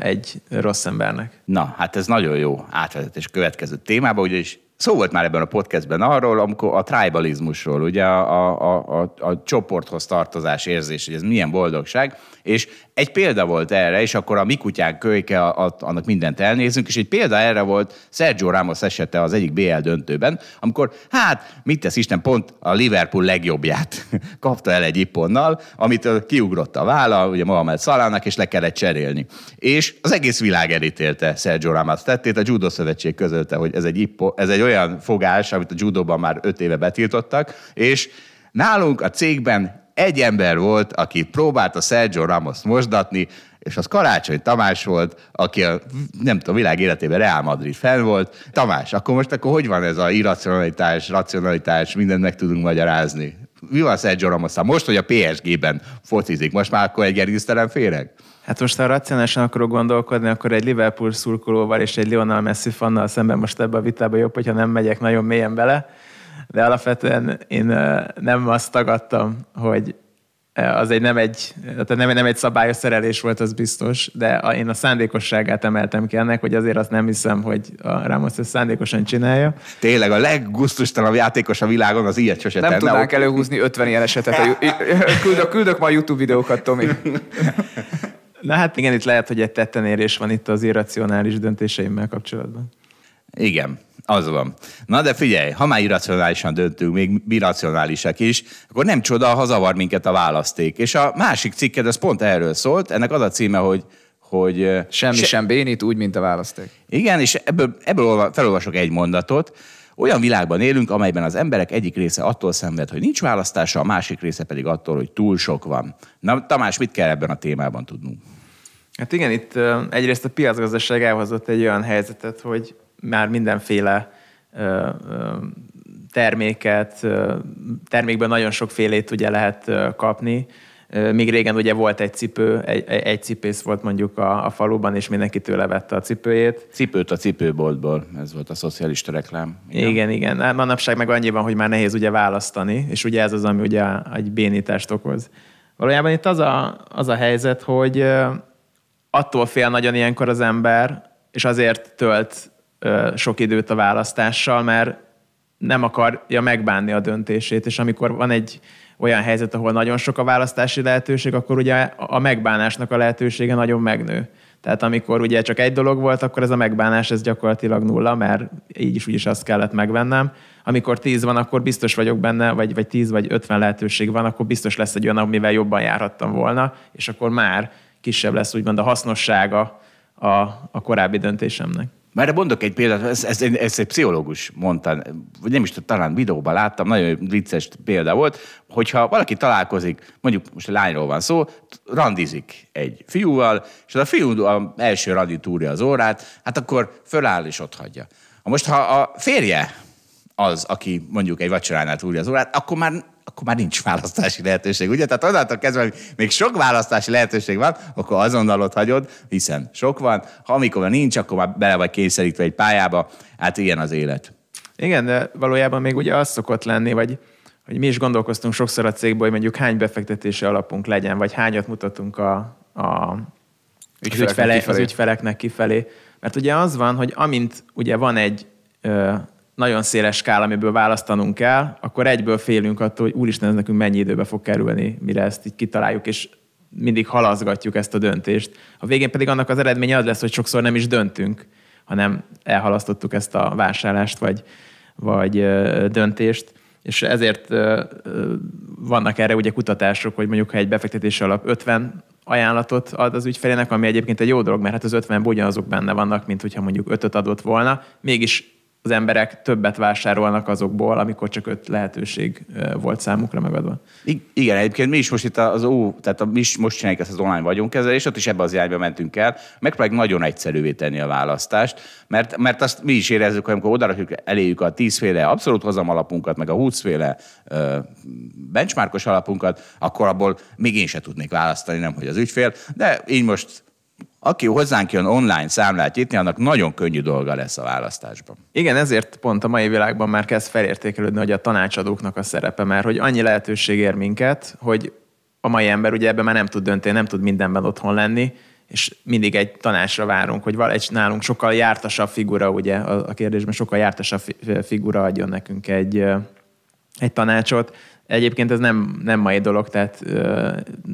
egy rossz embernek. Na, hát ez nagyon jó átvezetés következő témába, ugyanis Szó volt már ebben a podcastben arról, amikor a tribalizmusról, ugye a, a, a, a csoporthoz tartozás érzés, hogy ez milyen boldogság, és egy példa volt erre, és akkor a mi kutyánk kölyke, annak mindent elnézünk, és egy példa erre volt Sergio Ramos esete az egyik BL döntőben, amikor, hát, mit tesz Isten, pont a Liverpool legjobbját kapta el egy ipponnal, amit kiugrott a válla, ugye Mohamed Salahnak, és le kellett cserélni. És az egész világ elítélte Sergio Ramos tettét, a Judo Szövetség közölte, hogy ez egy, ippo, ez egy olyan fogás, amit a judóban már öt éve betiltottak, és nálunk a cégben egy ember volt, aki próbálta Sergio Ramos mosdatni, és az Karácsony Tamás volt, aki a, nem tudom, világ életében Real Madrid fel volt. Tamás, akkor most akkor hogy van ez a irracionalitás, racionalitás, mindent meg tudunk magyarázni? mi van Sergio Ramosszal? Most, hogy a PSG-ben focizik, most már akkor egy gergőztelen féreg? Hát most, ha racionálisan akarok gondolkodni, akkor egy Liverpool szurkolóval és egy Lionel Messi fannal szemben most ebbe a vitába jobb, hogyha nem megyek nagyon mélyen bele. De alapvetően én nem azt tagadtam, hogy az egy nem egy, tehát nem, nem egy szabályos szerelés volt, az biztos, de a, én a szándékosságát emeltem ki ennek, hogy azért azt nem hiszem, hogy a Ramos ezt szándékosan csinálja. Tényleg a leggusztustalanabb játékos a világon az ilyet sose Nem tenne. tudnánk előhúzni 50 ilyen esetet. A, küldök, küldök majd YouTube videókat, Tomi. Na hát igen, itt lehet, hogy egy tettenérés van itt az irracionális döntéseimmel kapcsolatban. Igen, az van. Na de figyelj, ha már irracionálisan döntünk, még irracionálisak is, akkor nem csoda, ha zavar minket a választék. És a másik cikked, ez pont erről szólt, ennek az a címe, hogy hogy Semmi se... sem bénít, úgy, mint a választék. Igen, és ebből, ebből felolvasok egy mondatot. Olyan világban élünk, amelyben az emberek egyik része attól szenved, hogy nincs választása, a másik része pedig attól, hogy túl sok van. Na, Tamás, mit kell ebben a témában tudnunk? Hát igen, itt egyrészt a piacgazdaság elhozott egy olyan helyzetet, hogy már mindenféle terméket, termékben nagyon sokfélét ugye lehet kapni. Még régen ugye volt egy cipő, egy, egy cipész volt mondjuk a, a faluban, és mindenki tőle vette a cipőjét. Cipőt a cipőboltból, ez volt a szocialista reklám. Igen, igen. igen. Hát manapság meg annyi van, hogy már nehéz ugye választani, és ugye ez az, ami ugye egy bénítást okoz. Valójában itt az a, az a helyzet, hogy attól fél nagyon ilyenkor az ember, és azért tölt sok időt a választással, mert nem akarja megbánni a döntését, és amikor van egy olyan helyzet, ahol nagyon sok a választási lehetőség, akkor ugye a megbánásnak a lehetősége nagyon megnő. Tehát amikor ugye csak egy dolog volt, akkor ez a megbánás ez gyakorlatilag nulla, mert így is úgyis azt kellett megvennem. Amikor tíz van, akkor biztos vagyok benne, vagy, vagy tíz vagy ötven lehetőség van, akkor biztos lesz egy olyan, amivel jobban járhattam volna, és akkor már kisebb lesz úgymond a hasznossága a, a korábbi döntésemnek. Már mondok egy példát, ez, ez, ez egy pszichológus mondta, vagy nem is tudom, talán videóban láttam, nagyon vicces példa volt, hogyha valaki találkozik, mondjuk most a lányról van szó, randizik egy fiúval, és az a fiú a első randi túrja az órát, hát akkor föláll és ott hagyja. Most ha a férje az, aki mondjuk egy vacsoránál túrja az órát, akkor már akkor már nincs választási lehetőség, ugye? Tehát onnantól kezdve, hogy még sok választási lehetőség van, akkor azonnal ott hagyod, hiszen sok van. Ha amikor már nincs, akkor már bele vagy kényszerítve egy pályába. Hát ilyen az élet. Igen, de valójában még ugye az szokott lenni, vagy hogy mi is gondolkoztunk sokszor a cégben, hogy mondjuk hány befektetési alapunk legyen, vagy hányat mutatunk a, a ügyfeleknek, ügyfele, kifelé. az ügyfeleknek kifelé. Mert ugye az van, hogy amint ugye van egy ö, nagyon széles skál, amiből választanunk kell, akkor egyből félünk attól, hogy úristen, ez nekünk mennyi időbe fog kerülni, mire ezt így kitaláljuk, és mindig halaszgatjuk ezt a döntést. A végén pedig annak az eredménye az lesz, hogy sokszor nem is döntünk, hanem elhalasztottuk ezt a vásárlást, vagy, vagy döntést. És ezért vannak erre ugye kutatások, hogy mondjuk ha egy befektetési alap 50 ajánlatot ad az ügyfelének, ami egyébként egy jó dolog, mert hát az 50 ugyanazok benne vannak, mint hogyha mondjuk 5 adott volna, mégis az emberek többet vásárolnak azokból, amikor csak öt lehetőség volt számukra megadva. Igen, egyébként mi is most itt az ó, tehát mi is most csináljuk ezt az online vagyonkezelést, ott is ebbe az irányba mentünk el. Megpróbáljuk nagyon egyszerűvé tenni a választást, mert, mert azt mi is érezzük, hogy amikor odarakjuk eléjük a tízféle abszolút hozam alapunkat, meg a húszféle benchmarkos alapunkat, akkor abból még én se tudnék választani, nem hogy az ügyfél, de így most aki hozzánk jön online számlát nyitni, annak nagyon könnyű dolga lesz a választásban. Igen, ezért pont a mai világban már kezd felértékelődni, hogy a tanácsadóknak a szerepe, mert hogy annyi lehetőség ér minket, hogy a mai ember ugye ebben már nem tud dönteni, nem tud mindenben otthon lenni, és mindig egy tanácsra várunk, hogy egy nálunk sokkal jártasabb figura, ugye a kérdésben sokkal jártasabb figura adjon nekünk egy, egy tanácsot. Egyébként ez nem, nem mai dolog, tehát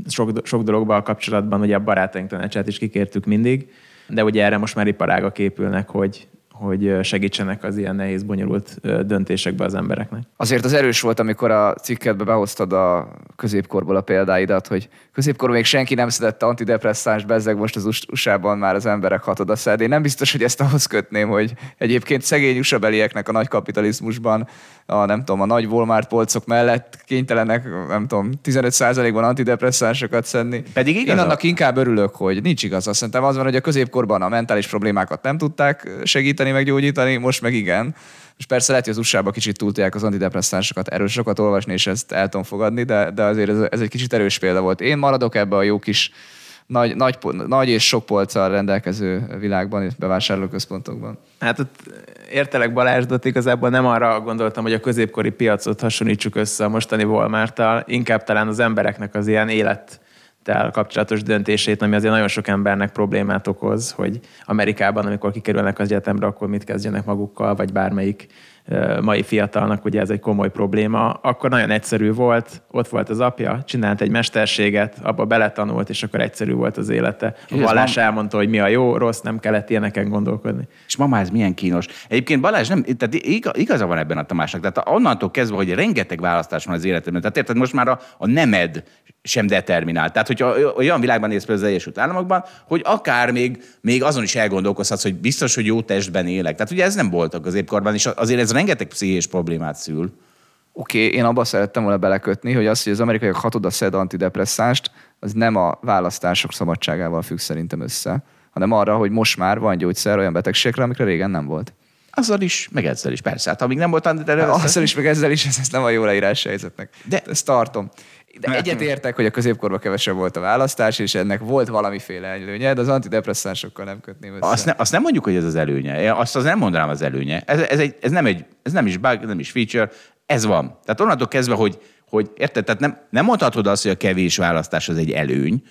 sok, sok dologban kapcsolatban ugye a barátaink tanácsát is kikértük mindig, de ugye erre most már iparágak épülnek, hogy, hogy segítsenek az ilyen nehéz, bonyolult döntésekbe az embereknek. Azért az erős volt, amikor a cikkedbe behoztad a középkorból a példáidat, hogy középkorban még senki nem szedette antidepresszáns bezzeg, most az USA-ban már az emberek hatod a szed. Én nem biztos, hogy ezt ahhoz kötném, hogy egyébként szegény USA a nagy kapitalizmusban, a, nem tudom, a nagy Walmart polcok mellett kénytelenek, nem tudom, 15%-ban antidepresszánsokat szedni. Pedig igaz. Én annak inkább örülök, hogy nincs igaz. Azt szerintem az van, hogy a középkorban a mentális problémákat nem tudták segíteni, segíteni, meg gyógyítani, most meg igen. És persze lehet, hogy az USA-ba kicsit túltják az antidepresszánsokat, erről sokat olvasni, és ezt el tudom fogadni, de, de azért ez, ez, egy kicsit erős példa volt. Én maradok ebbe a jó kis nagy, nagy, nagy és sok polccal rendelkező világban, bevásárlóközpontokban. Hát ott értelek Balázs, de igazából nem arra gondoltam, hogy a középkori piacot hasonlítsuk össze a mostani walmart inkább talán az embereknek az ilyen élet kapcsolatos döntését, ami azért nagyon sok embernek problémát okoz, hogy Amerikában, amikor kikerülnek az egyetemre, akkor mit kezdjenek magukkal, vagy bármelyik mai fiatalnak ugye ez egy komoly probléma, akkor nagyon egyszerű volt, ott volt az apja, csinált egy mesterséget, abba beletanult, és akkor egyszerű volt az élete. A mam... elmondta, hogy mi a jó, rossz, nem kellett ilyeneken gondolkodni. És mama, ez milyen kínos. Egyébként Balázs nem, tehát igaza van ebben a Tamásnak, tehát onnantól kezdve, hogy rengeteg választás van az életemben, tehát érted, most már a, a nemed sem determinált. Tehát, hogyha olyan világban néz például az Egyesült Államokban, hogy akár még, még azon is elgondolkozhatsz, hogy biztos, hogy jó testben élek. Tehát ugye ez nem volt a középkorban, és azért ez rengeteg pszichés problémát szül. Oké, okay, én abba szerettem volna belekötni, hogy az, hogy az amerikaiak hatoda szed antidepresszást, az nem a választások szabadságával függ szerintem össze, hanem arra, hogy most már van gyógyszer olyan betegségekre, amikre régen nem volt. Azzal is, meg ezzel is, persze. Hát amíg nem volt antidepresszáns... Azzal is, meg ezzel is, ez, ez nem a jó leírás helyzetnek. De ezt tartom. De egyet értek, hogy a középkorban kevesebb volt a választás, és ennek volt valamiféle előnye, de az antidepresszánsokkal nem kötném össze. Azt, ne, azt nem mondjuk, hogy ez az előnye. Azt az nem mondanám az előnye. Ez, ez, egy, ez, nem, egy, ez nem is bug, nem is feature, ez van. Tehát onnantól kezdve, hogy, hogy érted, tehát nem, nem mondhatod azt, hogy a kevés választás az egy előny,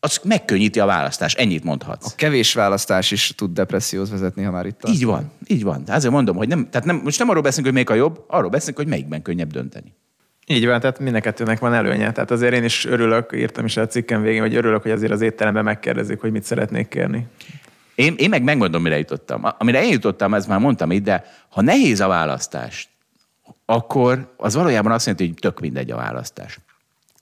az megkönnyíti a választás, ennyit mondhatsz. A kevés választás is tud depresszióhoz vezetni, ha már itt Így van, így van. Tehát azért mondom, hogy nem, tehát nem, most nem arról beszélünk, hogy melyik a jobb, arról beszélünk, hogy melyikben könnyebb dönteni. Így van, tehát mind a kettőnek van előnye. Tehát azért én is örülök, írtam is a cikkem végén, hogy örülök, hogy azért az étteremben megkérdezik, hogy mit szeretnék kérni. Én, én meg megmondom, mire jutottam. Amire én jutottam, ezt már mondtam itt, de ha nehéz a választás, akkor az valójában azt jelenti, hogy tök mindegy a választás.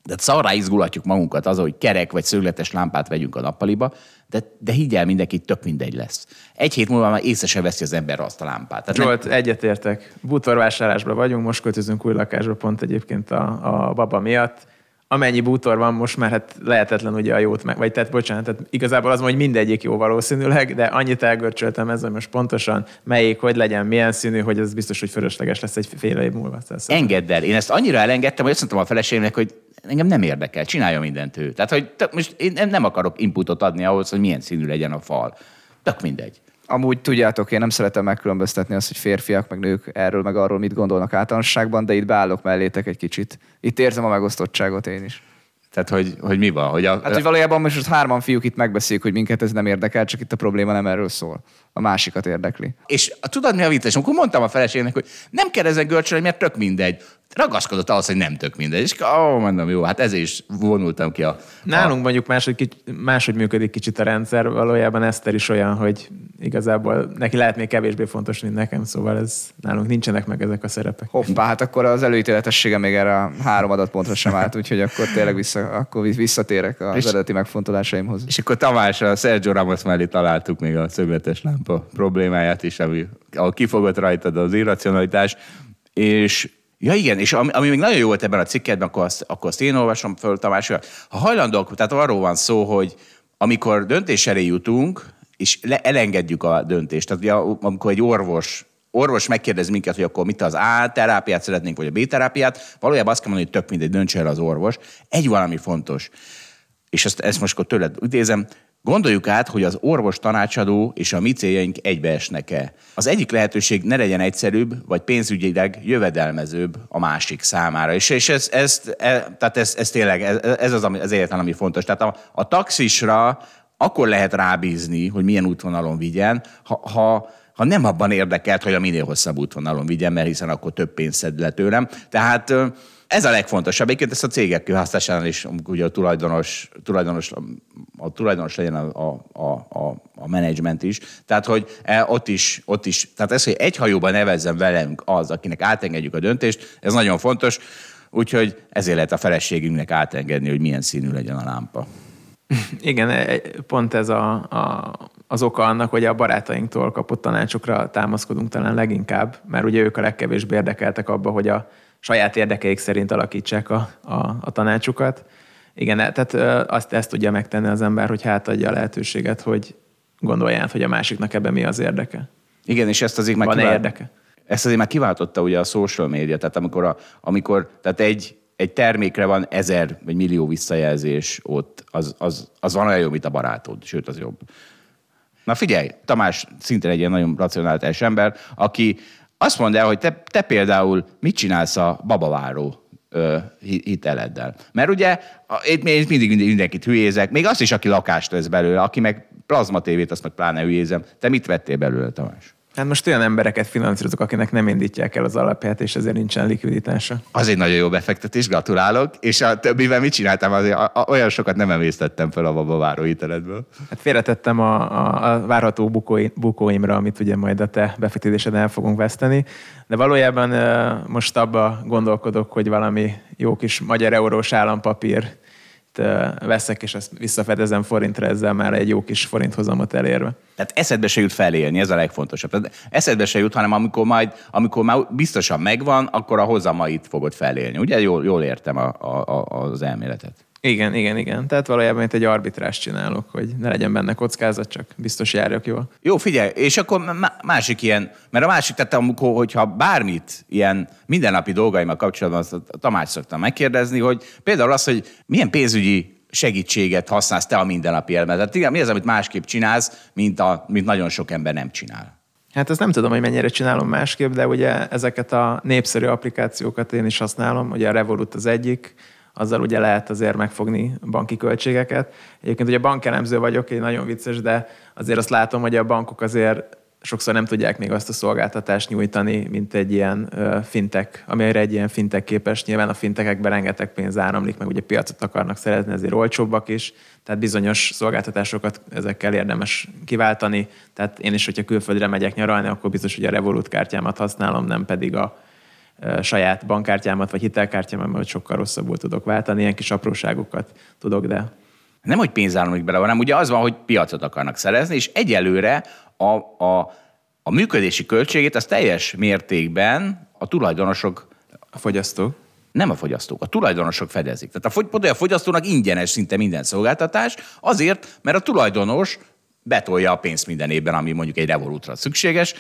De szarrá izgulatjuk magunkat az, hogy kerek vagy szögletes lámpát vegyünk a nappaliba, de, de higgyel, mindenki tök mindegy lesz. Egy hét múlva már észre se veszi az ember azt a lámpát. Tehát Zsolt, nem... egyetértek. Bútorvásárlásban vagyunk, most költözünk új lakásba pont egyébként a, a baba miatt amennyi bútor van most már, hát lehetetlen ugye a jót meg, vagy tehát bocsánat, tehát igazából az hogy mindegyik jó valószínűleg, de annyit elgörcsöltem ezzel, hogy most pontosan melyik, hogy legyen, milyen színű, hogy ez biztos, hogy fölösleges lesz egy fél év múlva. Engedd el. Én ezt annyira elengedtem, hogy azt mondtam a feleségemnek, hogy engem nem érdekel, csinálja mindent ő. Tehát, hogy most én nem akarok inputot adni ahhoz, hogy milyen színű legyen a fal. Tök mindegy. Amúgy tudjátok, én nem szeretem megkülönböztetni azt, hogy férfiak meg nők erről meg arról mit gondolnak általánosságban, de itt beállok mellétek egy kicsit. Itt érzem a megosztottságot én is. Tehát, hogy, hogy mi van? Hogy a... Hát, hogy valójában most hárman fiúk itt megbeszéljük, hogy minket ez nem érdekel, csak itt a probléma nem erről szól. A másikat érdekli. És tudod mi a vicces? Amikor mondtam a feleségnek, hogy nem kell ezen görcsölni, mert tök mindegy ragaszkodott ahhoz, hogy nem tök mindegy. És ó, mondom, jó, hát ezért is vonultam ki a... Nálunk a... mondjuk máshogy, máshogy működik kicsit a rendszer, valójában Eszter is olyan, hogy igazából neki lehet még kevésbé fontos, mint nekem, szóval ez nálunk nincsenek meg ezek a szerepek. Hoppá, hát akkor az előítéletessége még erre a három adatpontra sem állt, úgyhogy akkor tényleg vissza, akkor visszatérek az és, eredeti megfontolásaimhoz. És akkor Tamás, a Sergio Ramos mellé találtuk még a szögletes lámpa problémáját is, ami, ahol kifogott rajtad az irracionalitás, és Ja igen, és ami, ami még nagyon jó volt ebben a cikkedben, akkor azt, akkor azt én olvasom föl, Tamás, ha hajlandók, tehát arról van szó, hogy amikor döntés elé jutunk, és le, elengedjük a döntést, tehát ugye, amikor egy orvos orvos megkérdez minket, hogy akkor mit az A terápiát szeretnénk, vagy a B terápiát, valójában azt kell mondani, hogy tök mindegy, döntse el az orvos. Egy valami fontos, és ezt, ezt most akkor tőled idézem, Gondoljuk át, hogy az orvos tanácsadó és a mi céljaink egybeesnek-e. Az egyik lehetőség ne legyen egyszerűbb, vagy pénzügyileg jövedelmezőbb a másik számára. És, és ez, ez, ez, tehát ez, ez tényleg, ez, ez az, az egyetlen, ami fontos. Tehát a, a taxisra akkor lehet rábízni, hogy milyen útvonalon vigyen, ha, ha, ha nem abban érdekelt, hogy a minél hosszabb útvonalon vigyen, mert hiszen akkor több pénzt szed le tőlem. Tehát ez a legfontosabb. Egyébként ezt a cégek kihasználásánál is ugye a tulajdonos, tulajdonos, a tulajdonos legyen a, a, a, a menedzsment is. Tehát, hogy e, ott is, ott is, tehát ez, hogy egy hajóban nevezzen velünk az, akinek átengedjük a döntést, ez nagyon fontos. Úgyhogy ezért lehet a feleségünknek átengedni, hogy milyen színű legyen a lámpa. Igen, e, pont ez a, a, az oka annak, hogy a barátainktól kapott tanácsokra támaszkodunk talán leginkább, mert ugye ők a legkevésbé érdekeltek abba, hogy a saját érdekeik szerint alakítsák a, a, a tanácsukat. Igen, tehát azt ezt tudja megtenni az ember, hogy hátadja a lehetőséget, hogy gondolján, hogy a másiknak ebben mi az érdeke. Igen, és ezt azért már Van-e kivált- érdeke? Ezt azért már kiváltotta ugye a social media, tehát amikor, a, amikor tehát egy, egy termékre van ezer vagy millió visszajelzés ott, az, az, az van olyan jó, mint a barátod, sőt, az jobb. Na figyelj, Tamás szintén egy ilyen nagyon racionális ember, aki azt mondja, el, hogy te, te például mit csinálsz a babaváró ö, hi- hiteleddel. Mert ugye itt mindig mindenkit hülyézek, még azt is, aki lakást vesz belőle, aki meg plazma tévét, azt meg pláne hülyézem. Te mit vettél belőle, Tamás? Hát most olyan embereket finanszírozok, akinek nem indítják el az alapját, és ezért nincsen likviditása. Az egy nagyon jó befektetés, gratulálok. És a többivel mit csináltam? Azért, olyan sokat nem emésztettem fel a babaváró hiteledből. Hát félretettem a, a, a várható bukói, bukóimra, amit ugye majd a te befektetésed el fogunk veszteni, de valójában most abba gondolkodok, hogy valami jó kis magyar eurós állampapírt ö, veszek, és ezt visszafedezem forintra, ezzel már egy jó kis forinthozamot elérve. Tehát eszedbe se jut felélni, ez a legfontosabb. Tehát eszedbe se jut, hanem amikor majd, amikor már biztosan megvan, akkor a hozamait fogod felélni. Ugye jól, jól értem a, a, a, az elméletet. Igen, igen, igen. Tehát valójában itt egy arbitrást csinálok, hogy ne legyen benne kockázat, csak biztos járjak jól. Jó, figyelj, és akkor má- másik ilyen, mert a másik, tehát amikor, hogyha bármit ilyen mindennapi dolgaimmal kapcsolatban azt a Tamás szoktam megkérdezni, hogy például az, hogy milyen pénzügyi segítséget használsz te a mindennapi életben. Tehát igen, mi az, amit másképp csinálsz, mint, a, mint nagyon sok ember nem csinál. Hát ezt nem tudom, hogy mennyire csinálom másképp, de ugye ezeket a népszerű applikációkat én is használom. Ugye a Revolut az egyik, azzal ugye lehet azért megfogni banki költségeket. Egyébként ugye bankelemző vagyok, egy nagyon vicces, de azért azt látom, hogy a bankok azért sokszor nem tudják még azt a szolgáltatást nyújtani, mint egy ilyen ö, fintech, amire egy ilyen fintech képes. Nyilván a fintekekben rengeteg pénz áramlik, meg ugye piacot akarnak szerezni, ezért olcsóbbak is, tehát bizonyos szolgáltatásokat ezekkel érdemes kiváltani. Tehát én is, hogyha külföldre megyek nyaralni, akkor biztos, hogy a Revolut kártyámat használom, nem pedig a saját bankkártyámat vagy hitelkártyámat, mert sokkal rosszabbul tudok váltani. Ilyen kis apróságokat tudok, de Nem, hogy pénz áramlik bele, hanem ugye az van, hogy piacot akarnak szerezni, és egyelőre a, a, a működési költségét az teljes mértékben a tulajdonosok a fogyasztó. nem a fogyasztók, a tulajdonosok fedezik. Tehát a, fogy, olyan fogyasztónak ingyenes szinte minden szolgáltatás, azért, mert a tulajdonos betolja a pénzt minden évben, ami mondjuk egy revolútra szükséges.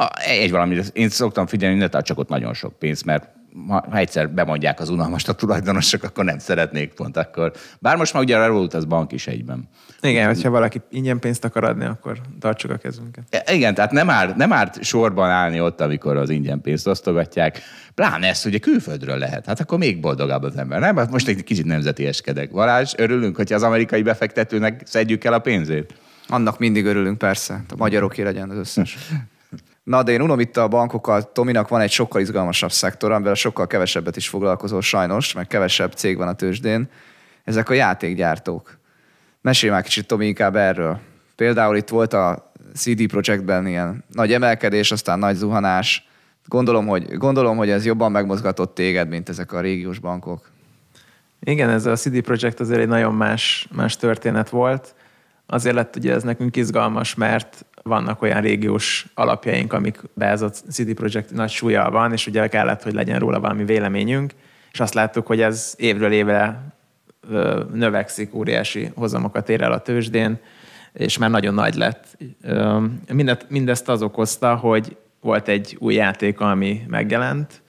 A, egy valami, én szoktam figyelni, ne csak ott nagyon sok pénz, mert ha egyszer bemondják az unalmast a tulajdonosok, akkor nem szeretnék pont akkor. Bár most már ugye a Revolut az bank is egyben. Igen, hogyha valaki ingyen pénzt akar adni, akkor tartsuk a kezünket. E, Igen, tehát nem árt, nem árt sorban állni ott, amikor az ingyen pénzt osztogatják. Pláne ezt ugye külföldről lehet. Hát akkor még boldogabb az ember. Nem? Hát most egy kicsit nemzetieskedek. Valázs, örülünk, hogyha az amerikai befektetőnek szedjük el a pénzét? Annak mindig örülünk, persze. A magyaroké legyen az összes. Na, de én unom itt a bankokkal. Tominak van egy sokkal izgalmasabb szektor, amivel sokkal kevesebbet is foglalkozol sajnos, meg kevesebb cég van a tőzsdén. Ezek a játékgyártók. Mesélj már kicsit, Tomi, inkább erről. Például itt volt a CD Projektben ilyen nagy emelkedés, aztán nagy zuhanás. Gondolom, hogy, gondolom, hogy ez jobban megmozgatott téged, mint ezek a régiós bankok. Igen, ez a CD Projekt azért egy nagyon más, más történet volt. Azért lett ugye ez nekünk izgalmas, mert vannak olyan régiós alapjaink, amikbe ez a CD Projekt nagy súlya van, és ugye kellett, hogy legyen róla valami véleményünk, és azt láttuk, hogy ez évről évre növekszik, óriási hozamokat ér el a tőzsdén, és már nagyon nagy lett. Mindet, mindezt az okozta, hogy volt egy új játék, ami megjelent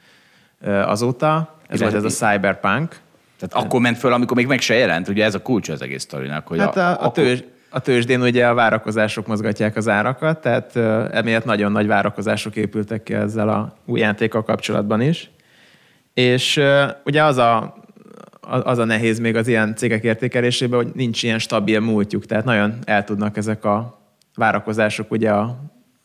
azóta, ez volt ez a Cyberpunk, Tehát akkor ment föl, amikor még meg se jelent. Ugye ez a kulcs az egész sztorinak. Hogy Hát a, a, akkor- tőzs, a tőzsdén ugye a várakozások mozgatják az árakat, tehát emiatt nagyon nagy várakozások épültek ki ezzel a új játékkal kapcsolatban is. És ugye az a, az a nehéz még az ilyen cégek értékelésében, hogy nincs ilyen stabil múltjuk, tehát nagyon el tudnak ezek a várakozások ugye a,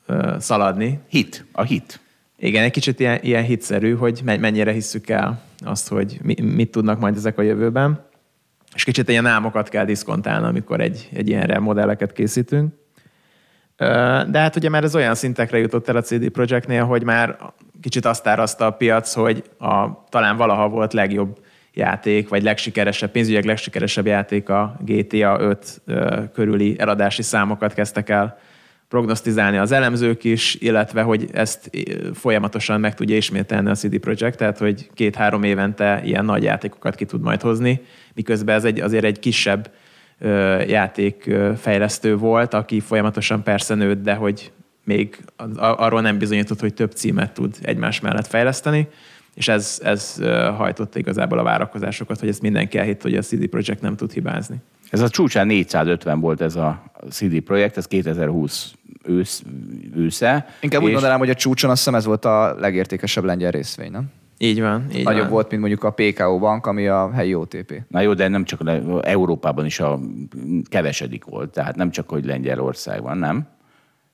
ö, szaladni. Hit, a hit. Igen, egy kicsit ilyen, ilyen hitszerű, hogy me- mennyire hisszük el azt, hogy mi, mit tudnak majd ezek a jövőben. És kicsit ilyen álmokat kell diszkontálni, amikor egy, egy ilyenre modelleket készítünk. De hát ugye már ez olyan szintekre jutott el a CD Projektnél, hogy már kicsit azt árazta a piac, hogy a talán valaha volt legjobb játék, vagy legsikeresebb, pénzügyileg legsikeresebb játék a GTA 5 ö, körüli eladási számokat kezdtek el prognosztizálni az elemzők is, illetve hogy ezt folyamatosan meg tudja ismételni a CD Projekt, tehát hogy két-három évente ilyen nagy játékokat ki tud majd hozni, miközben ez egy, azért egy kisebb játékfejlesztő volt, aki folyamatosan persze nőtt, de hogy még arról nem bizonyított, hogy több címet tud egymás mellett fejleszteni, és ez, ez hajtotta igazából a várakozásokat, hogy ezt mindenki elhitt, hogy a CD Projekt nem tud hibázni. Ez a csúcsán 450 volt ez a CD projekt, ez 2020 ősz, ősze. Inkább úgy mondanám, hogy a csúcson azt hiszem ez volt a legértékesebb lengyel részvény, nem? Így van. Így Nagyobb van. volt, mint mondjuk a PKO bank, ami a helyi OTP. Na jó, de nem csak Európában is a kevesedik volt, tehát nem csak, hogy Lengyelország van, nem?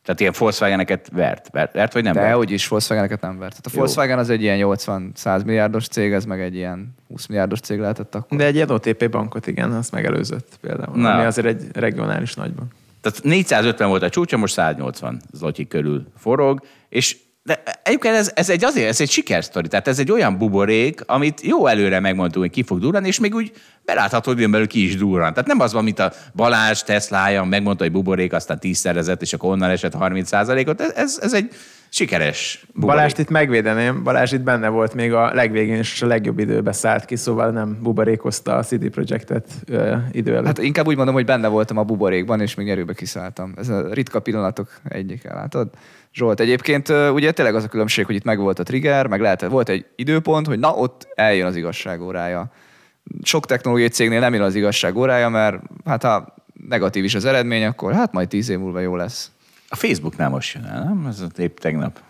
Tehát ilyen Volkswageneket vert, vert, vert vagy nem De vert? hogy is Volkswageneket nem vert. Tehát a Jó. Volkswagen az egy ilyen 80-100 milliárdos cég, ez meg egy ilyen 20 milliárdos cég lehetett akkor. De egy ilyen OTP bankot, igen, azt megelőzött például. Na. Ami azért egy regionális nagyban. Tehát 450 volt a csúcsa, most 180 zloty körül forog, és de egyébként ez, ez egy azért, ez egy sikersztori, tehát ez egy olyan buborék, amit jó előre megmondtuk, hogy ki fog durrani, és még úgy belátható, hogy belül ki is durran. Tehát nem az van, mint a Balázs Teslája, megmondta, hogy buborék, aztán tízszerezett, és akkor onnan esett 30 ot ez, ez, ez egy sikeres buborék. Balást itt megvédeném, Balázs itt benne volt még a legvégén, és a legjobb időben szállt ki, szóval nem buborékozta a CD Projektet ö, idő előtt. Hát inkább úgy mondom, hogy benne voltam a buborékban, és még erőbe kiszálltam. Ez a ritka pillanatok egyike, látod? Zsolt, egyébként ugye tényleg az a különbség, hogy itt meg volt a trigger, meg lehet, volt egy időpont, hogy na, ott eljön az igazság órája. Sok technológiai cégnél nem jön az igazság órája, mert hát ha negatív is az eredmény, akkor hát majd tíz év múlva jó lesz. A Facebooknál most jön el, nem? Ez épp tegnap.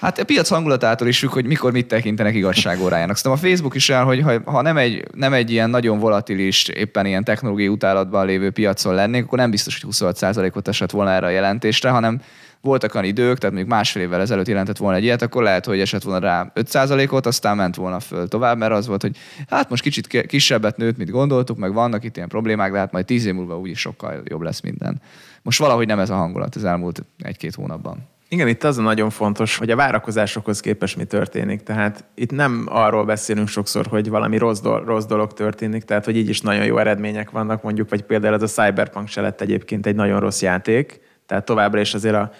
Hát a piac hangulatától is függ, hogy mikor mit tekintenek igazságórájának. Szerintem a Facebook is olyan, hogy ha, nem, egy, nem egy ilyen nagyon volatilis, éppen ilyen technológiai utálatban lévő piacon lennénk, akkor nem biztos, hogy 26%-ot esett volna erre a jelentésre, hanem voltak olyan idők, tehát még másfél évvel ezelőtt jelentett volna egy ilyet, akkor lehet, hogy esett volna rá 5%-ot, aztán ment volna föl tovább, mert az volt, hogy hát most kicsit ki- kisebbet nőtt, mint gondoltuk, meg vannak itt ilyen problémák, de hát majd tíz év múlva úgyis sokkal jobb lesz minden. Most valahogy nem ez a hangulat az elmúlt egy-két hónapban. Igen, itt az a nagyon fontos, hogy a várakozásokhoz képest mi történik. Tehát itt nem arról beszélünk sokszor, hogy valami rossz, do- rossz dolog történik, tehát hogy így is nagyon jó eredmények vannak, mondjuk, vagy például ez a Cyberpunk se lett egyébként egy nagyon rossz játék, tehát továbbra is azért a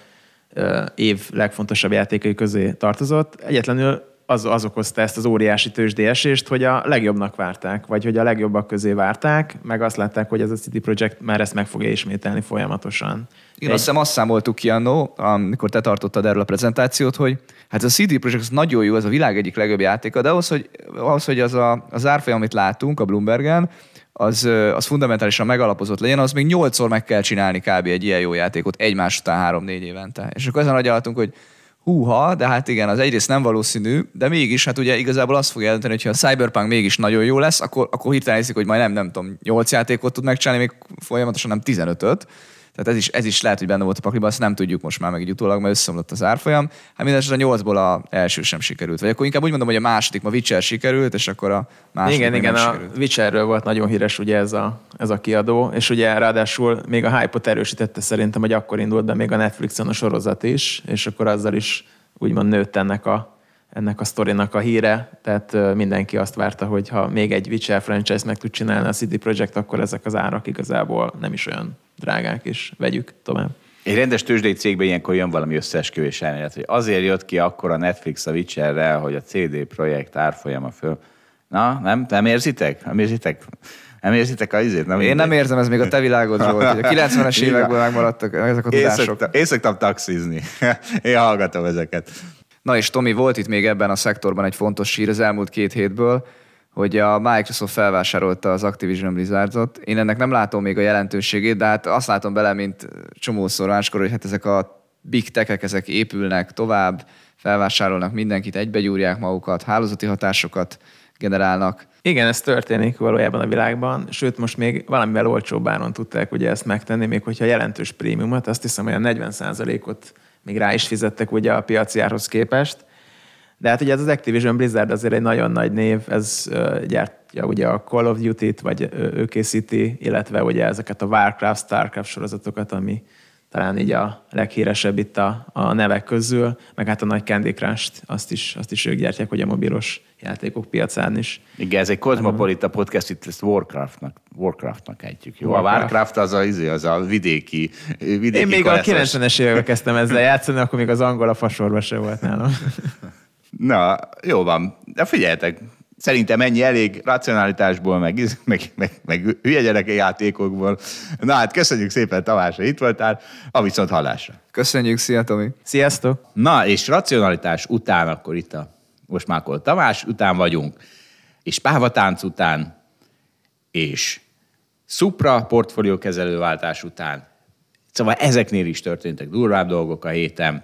év legfontosabb játékai közé tartozott. Egyetlenül az, az okozta ezt az óriási tőzsdésést, hogy a legjobbnak várták, vagy hogy a legjobbak közé várták, meg azt látták, hogy ez a City Project már ezt meg fogja ismételni folyamatosan. Igen, azt hiszem azt számoltuk ki annó, amikor te tartottad erről a prezentációt, hogy hát a CD Projekt az nagyon jó, ez a világ egyik legjobb játéka, de ahhoz, hogy, ahhoz, hogy az, a, az árfolyam, amit látunk a Bloombergen, az, az fundamentálisan megalapozott legyen, az még nyolcszor meg kell csinálni kb. egy ilyen jó játékot egymás után három-négy évente. És akkor ezen agyaltunk, hogy húha, de hát igen, az egyrészt nem valószínű, de mégis, hát ugye igazából azt fog jelenteni, hogy ha a Cyberpunk mégis nagyon jó lesz, akkor, akkor hirtelen hiszik, hogy majd nem, nem tudom, 8 játékot tud megcsinálni, még folyamatosan nem 15-öt. Tehát ez is, ez is lehet, hogy benne volt a pakliban, azt nem tudjuk most már meg így utólag, mert összeomlott az árfolyam. Hát minden a 8-ból a első sem sikerült. Vagy akkor inkább úgy mondom, hogy a második, ma Witcher sikerült, és akkor a második Igen, igen, a sikerült. Witcherről volt nagyon híres ugye ez a, ez a kiadó, és ugye ráadásul még a hype-ot erősítette szerintem, hogy akkor indult be még a Netflixon a sorozat is, és akkor azzal is úgymond nőtt ennek a, ennek a sztorinak a híre, tehát mindenki azt várta, hogy ha még egy Witcher franchise meg tud csinálni a CD Projekt, akkor ezek az árak igazából nem is olyan drágák, és vegyük tovább. Egy rendes tőzsdei cégben ilyenkor jön valami összeesküvés elmélet, hogy azért jött ki akkor a Netflix a Witcherrel, hogy a CD projekt árfolyama föl. Na, nem? Nem érzitek? Nem érzitek? Nem érzitek a izét? Nem Én nem érzem, ez még a te világod volt. hogy A 90-es Igen. évekből megmaradtak ezek a Én tudások. szoktam, én szoktam taxizni. Én hallgatom ezeket. Na és Tomi, volt itt még ebben a szektorban egy fontos hír az elmúlt két hétből, hogy a Microsoft felvásárolta az Activision Blizzardot. Én ennek nem látom még a jelentőségét, de hát azt látom bele, mint csomószor máskor, hogy hát ezek a big techek, ezek épülnek tovább, felvásárolnak mindenkit, egybegyúrják magukat, hálózati hatásokat generálnak. Igen, ez történik valójában a világban, sőt most még valamivel olcsóbb áron tudták ugye ezt megtenni, még hogyha jelentős prémiumot, azt hiszem olyan 40%-ot még rá is fizettek ugye a piaci árhoz képest. De hát ugye ez az Activision Blizzard azért egy nagyon nagy név, ez gyártja ugye a Call of Duty-t, vagy ő készíti, illetve ugye ezeket a Warcraft, Starcraft sorozatokat, ami talán így a leghíresebb itt a, a nevek közül, meg hát a nagy Candy Crush-t, azt is, azt is ők gyártják, hogy a mobilos játékok piacán is. Igen, ez egy kozmopolita podcast, itt ezt Warcraftnak, Warcraftnak ejtjük. Jó, a Warcraft. Warcraft az a, izé, az a vidéki, vidéki Én még a koleszos. 90-es években kezdtem ezzel játszani, akkor még az angol a fasorba se volt nálam. Na, jó van. De figyeljetek, Szerintem ennyi elég racionalitásból, meg, meg, meg, meg hülye gyerekek játékokból. Na hát köszönjük szépen, Tamás, hogy itt voltál. A viszont hallásra. Köszönjük, szia Tomi! Sziasztok! Na, és racionalitás után akkor itt a most már akkor Tamás után vagyunk, és pávatánc után, és Supra portfóliókezelőváltás után. Szóval ezeknél is történtek durvább dolgok a héten,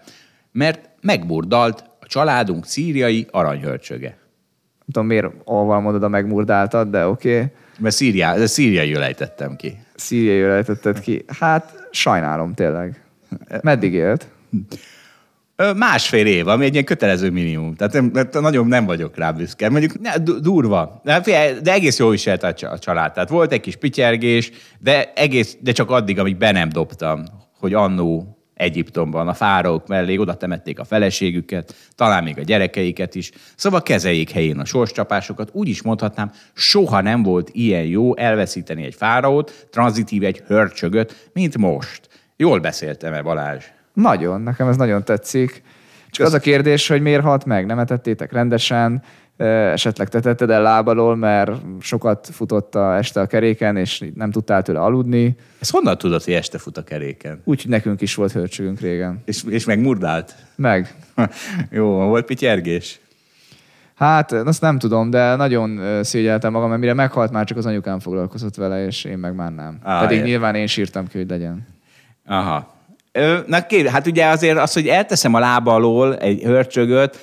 mert megmurdalt a családunk szíriai aranyhörcsöge. Nem tudom, miért alval mondod a megmurdáltad, de oké. Okay. Mert szíriá, de szíriai lejtettem ki. Szíriai lejtetted ki. Hát sajnálom tényleg. Meddig élt? Másfél év, ami egy ilyen kötelező minimum. Tehát nem, nagyon nem vagyok rá büszke. Mondjuk ne, durva. De, de egész jól viselt a család. Tehát volt egy kis pityergés, de, egész, de csak addig, amíg be nem dobtam, hogy annó Egyiptomban a fáraók mellé oda temették a feleségüket, talán még a gyerekeiket is. Szóval kezeljék helyén a sorscsapásokat. Úgy is mondhatnám, soha nem volt ilyen jó elveszíteni egy fáraót, tranzitív egy hörcsögöt, mint most. Jól beszéltem-e, Balázs? Nagyon, nekem ez nagyon tetszik. Csak az a kérdés, hogy miért halt meg? Nem etettétek rendesen, esetleg te tetted el lábalól, mert sokat futott a este a keréken, és nem tudtál tőle aludni. Ez honnan tudod, hogy este fut a keréken? Úgy, hogy nekünk is volt hölcsögünk régen. És, és megmurdált? Meg. Jó, volt pityergés? Hát, azt nem tudom, de nagyon szégyeltem magam, mert mire meghalt, már csak az anyukám foglalkozott vele, és én meg már nem. Ah, Pedig ér. nyilván én sírtam ki, hogy legyen. Aha. Na kér, hát ugye azért az, hogy elteszem a lába alól egy hörcsögöt,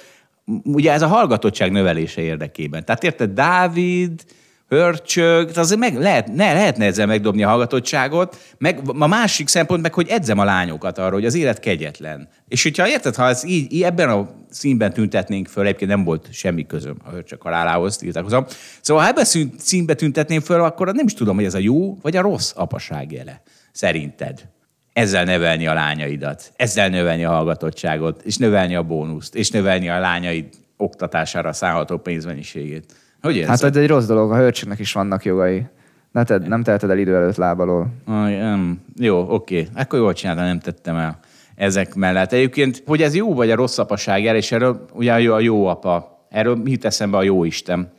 ugye ez a hallgatottság növelése érdekében. Tehát érted, Dávid, hörcsög, azért meg lehet, ne, lehetne ezzel megdobni a hallgatottságot, meg a másik szempont meg, hogy edzem a lányokat arra, hogy az élet kegyetlen. És hogyha érted, ha ez így, így ebben a színben tüntetnénk föl, egyébként nem volt semmi közöm a hörcsög halálához, tiltakozom. Szóval ha ebben színben tüntetném föl, akkor nem is tudom, hogy ez a jó vagy a rossz apaság jele. Szerinted ezzel nevelni a lányaidat, ezzel növelni a hallgatottságot, és növelni a bónuszt, és növelni a lányaid oktatására szállható pénzmennyiségét. Hogy érzed? Hát ez egy rossz dolog, a hölcsöknek is vannak jogai. Ne tedd, nem teheted el idő előtt lábalól. Nem. Jó, oké. Akkor jól csináltam, nem tettem el ezek mellett. Egyébként, hogy ez jó vagy a rossz apaság el, és erről ugye a jó apa, erről mit eszembe a jó Isten.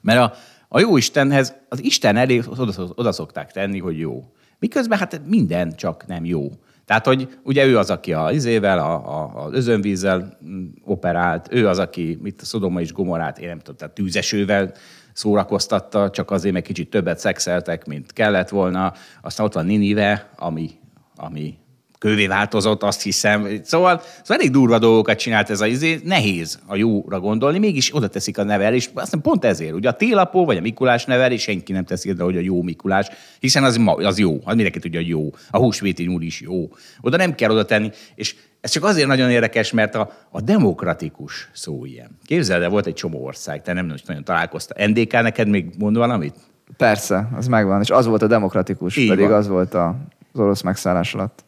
Mert a, a jó Istenhez, az Isten elé oda, oda szokták tenni, hogy jó. Miközben hát minden csak nem jó. Tehát, hogy ugye ő az, aki a izével, a, a, az özönvízzel mm, operált, ő az, aki mit a Szodoma és Gomorát, én nem tudom, tehát tűzesővel szórakoztatta, csak azért meg kicsit többet szexeltek, mint kellett volna. Aztán ott van Ninive, ami, ami kővé változott, azt hiszem. Szóval, szóval elég durva dolgokat csinált ez a izé, nehéz a jóra gondolni, mégis oda teszik a nevel, és aztán pont ezért, ugye a télapó vagy a Mikulás nevel, és senki nem teszi oda, hogy a jó Mikulás, hiszen az, az jó, az mindenki tudja, hogy jó. A húsvéti nyúl is jó. Oda nem kell oda tenni, és ez csak azért nagyon érdekes, mert a, a demokratikus szó ilyen. Képzeld el, volt egy csomó ország, te nem nagyon találkoztál. NDK neked még mond valamit? Persze, az megvan, és az volt a demokratikus, Így pedig van. az volt a, az orosz megszállás alatt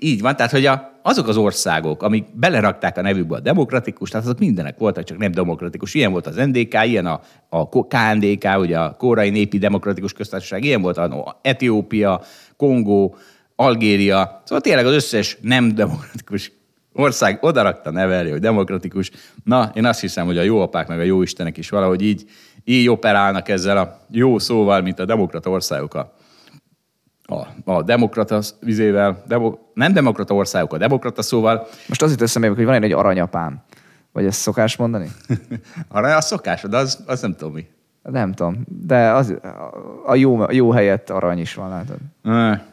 így van, tehát hogy a, azok az országok, amik belerakták a nevükbe a demokratikus, tehát azok mindenek voltak, csak nem demokratikus. Ilyen volt az NDK, ilyen a, a KNDK, ugye a Kórai Népi Demokratikus Köztársaság, ilyen volt a Etiópia, Kongó, Algéria, szóval tényleg az összes nem demokratikus ország odarakta nevelni, hogy demokratikus. Na, én azt hiszem, hogy a jó apák meg a jó istenek is valahogy így, így operálnak ezzel a jó szóval, mint a demokrata országok a a, a demokrata vizével, demo, nem demokrata országok, a demokrata szóval. Most az jutott eszembe, hogy van egy aranyapám. Vagy ezt szokás mondani? Arany a szokás, de az, az nem tudom mi. Nem tudom, de az, a jó, a jó helyett arany is van, látod?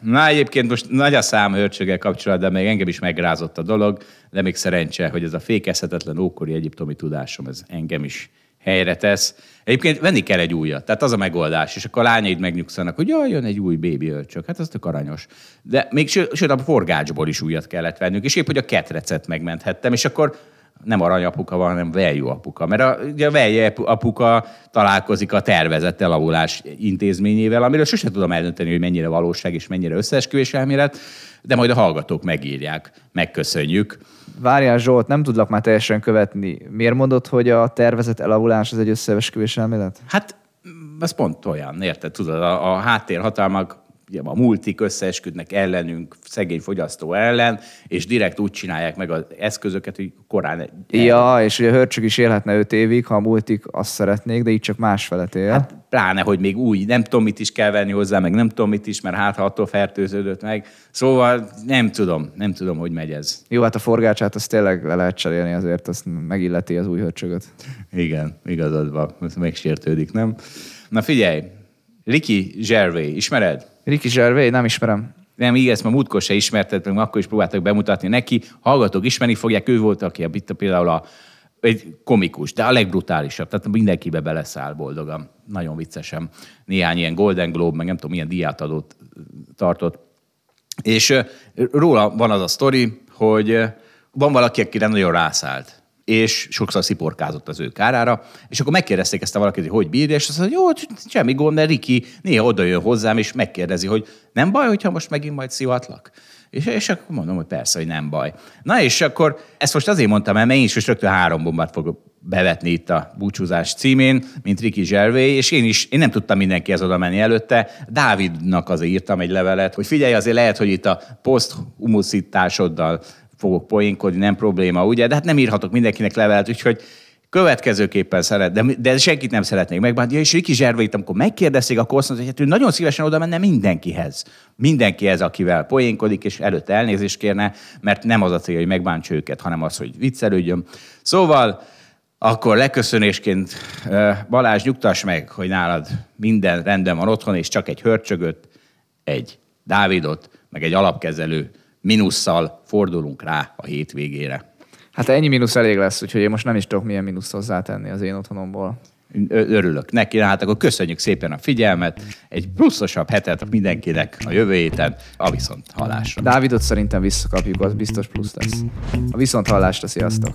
Na egyébként most nagy a szám hörcsöggel kapcsolatban, még engem is megrázott a dolog, de még szerencse, hogy ez a fékezhetetlen ókori egyiptomi tudásom, ez engem is helyre tesz. Egyébként venni kell egy újat, tehát az a megoldás, és akkor a lányaid megnyugszanak, hogy jaj, jön egy új bébi ölcsök, hát az tök aranyos. De még sőt, a forgácsból is újat kellett vennünk, és épp, hogy a ketrecet megmenthettem, és akkor nem aranyapuka van, hanem veljó apuka. Mert a, ugye a veljő apuka találkozik a tervezett elavulás intézményével, amiről sosem tudom eldönteni, hogy mennyire valóság és mennyire összeesküvés elmélet, de majd a hallgatók megírják, megköszönjük. Várjál Zsolt, nem tudlak már teljesen követni. Miért mondod, hogy a tervezett elavulás az egy összeesküvés elmélet? Hát, ez pont olyan, érted? Tudod, a, a háttérhatalmak ugye a multik összeesküdnek ellenünk, szegény fogyasztó ellen, és direkt úgy csinálják meg az eszközöket, hogy korán... Ja, és ugye a hörcsög is élhetne 5 évig, ha a multik azt szeretnék, de így csak más felet él. Hát, pláne, hogy még új, nem tudom, mit is kell venni hozzá, meg nem tudom, mit is, mert hát ha attól fertőződött meg. Szóval nem tudom, nem tudom, hogy megy ez. Jó, hát a forgácsát azt tényleg le lehet cserélni, azért azt megilleti az új hörcsögöt. Igen, igazad van, megsértődik, nem? Na figyelj, Ricky Gervais, ismered? Ricky Gervais, nem ismerem. Nem, így ezt ma múltkor se ismerted, meg akkor is próbáltak bemutatni neki. Hallgatók ismerni fogják, ő volt, aki a, itt például a, egy komikus, de a legbrutálisabb, tehát mindenkibe beleszáll boldogan. Nagyon viccesen. Néhány ilyen Golden Globe, meg nem tudom, milyen diát adott, tartott. És róla van az a sztori, hogy van valaki, akire nagyon rászállt és sokszor sziporkázott az ő kárára, és akkor megkérdezték ezt a valakit, hogy hogy bírja, és azt mondja, jó, semmi gond, mert Riki néha oda jön hozzám, és megkérdezi, hogy nem baj, hogyha most megint majd szivatlak? És, és akkor mondom, hogy persze, hogy nem baj. Na és akkor ezt most azért mondtam el, mert én is most rögtön három bombát fogok bevetni itt a búcsúzás címén, mint Ricky Gervais, és én is, én nem tudtam mindenkihez oda menni előtte. Dávidnak azért írtam egy levelet, hogy figyelj, azért lehet, hogy itt a poszthumuszításoddal fogok poénkodni, nem probléma, ugye? De hát nem írhatok mindenkinek levelet, úgyhogy következőképpen szeret, de, de senkit nem szeretnék megbántani. Ja, és Riki Zservait, amikor megkérdezték, akkor azt mondta, hogy hát ő nagyon szívesen oda menne mindenkihez. Mindenkihez, akivel poénkodik, és előtte elnézést kérne, mert nem az a célja, hogy megbántsa őket, hanem az, hogy viccelődjön. Szóval akkor leköszönésként Balázs, nyugtass meg, hogy nálad minden rendben van otthon, és csak egy hörcsögöt, egy Dávidot, meg egy alapkezelő minusszal fordulunk rá a hétvégére. Hát ennyi mínusz elég lesz, úgyhogy én most nem is tudok milyen mínusz hozzátenni az én otthonomból. Örülök neki, hát akkor köszönjük szépen a figyelmet, egy pluszosabb hetet mindenkinek a jövő héten, a viszont hallásra. Dávidot szerintem visszakapjuk, az biztos plusz lesz. A viszont hallásra, sziasztok!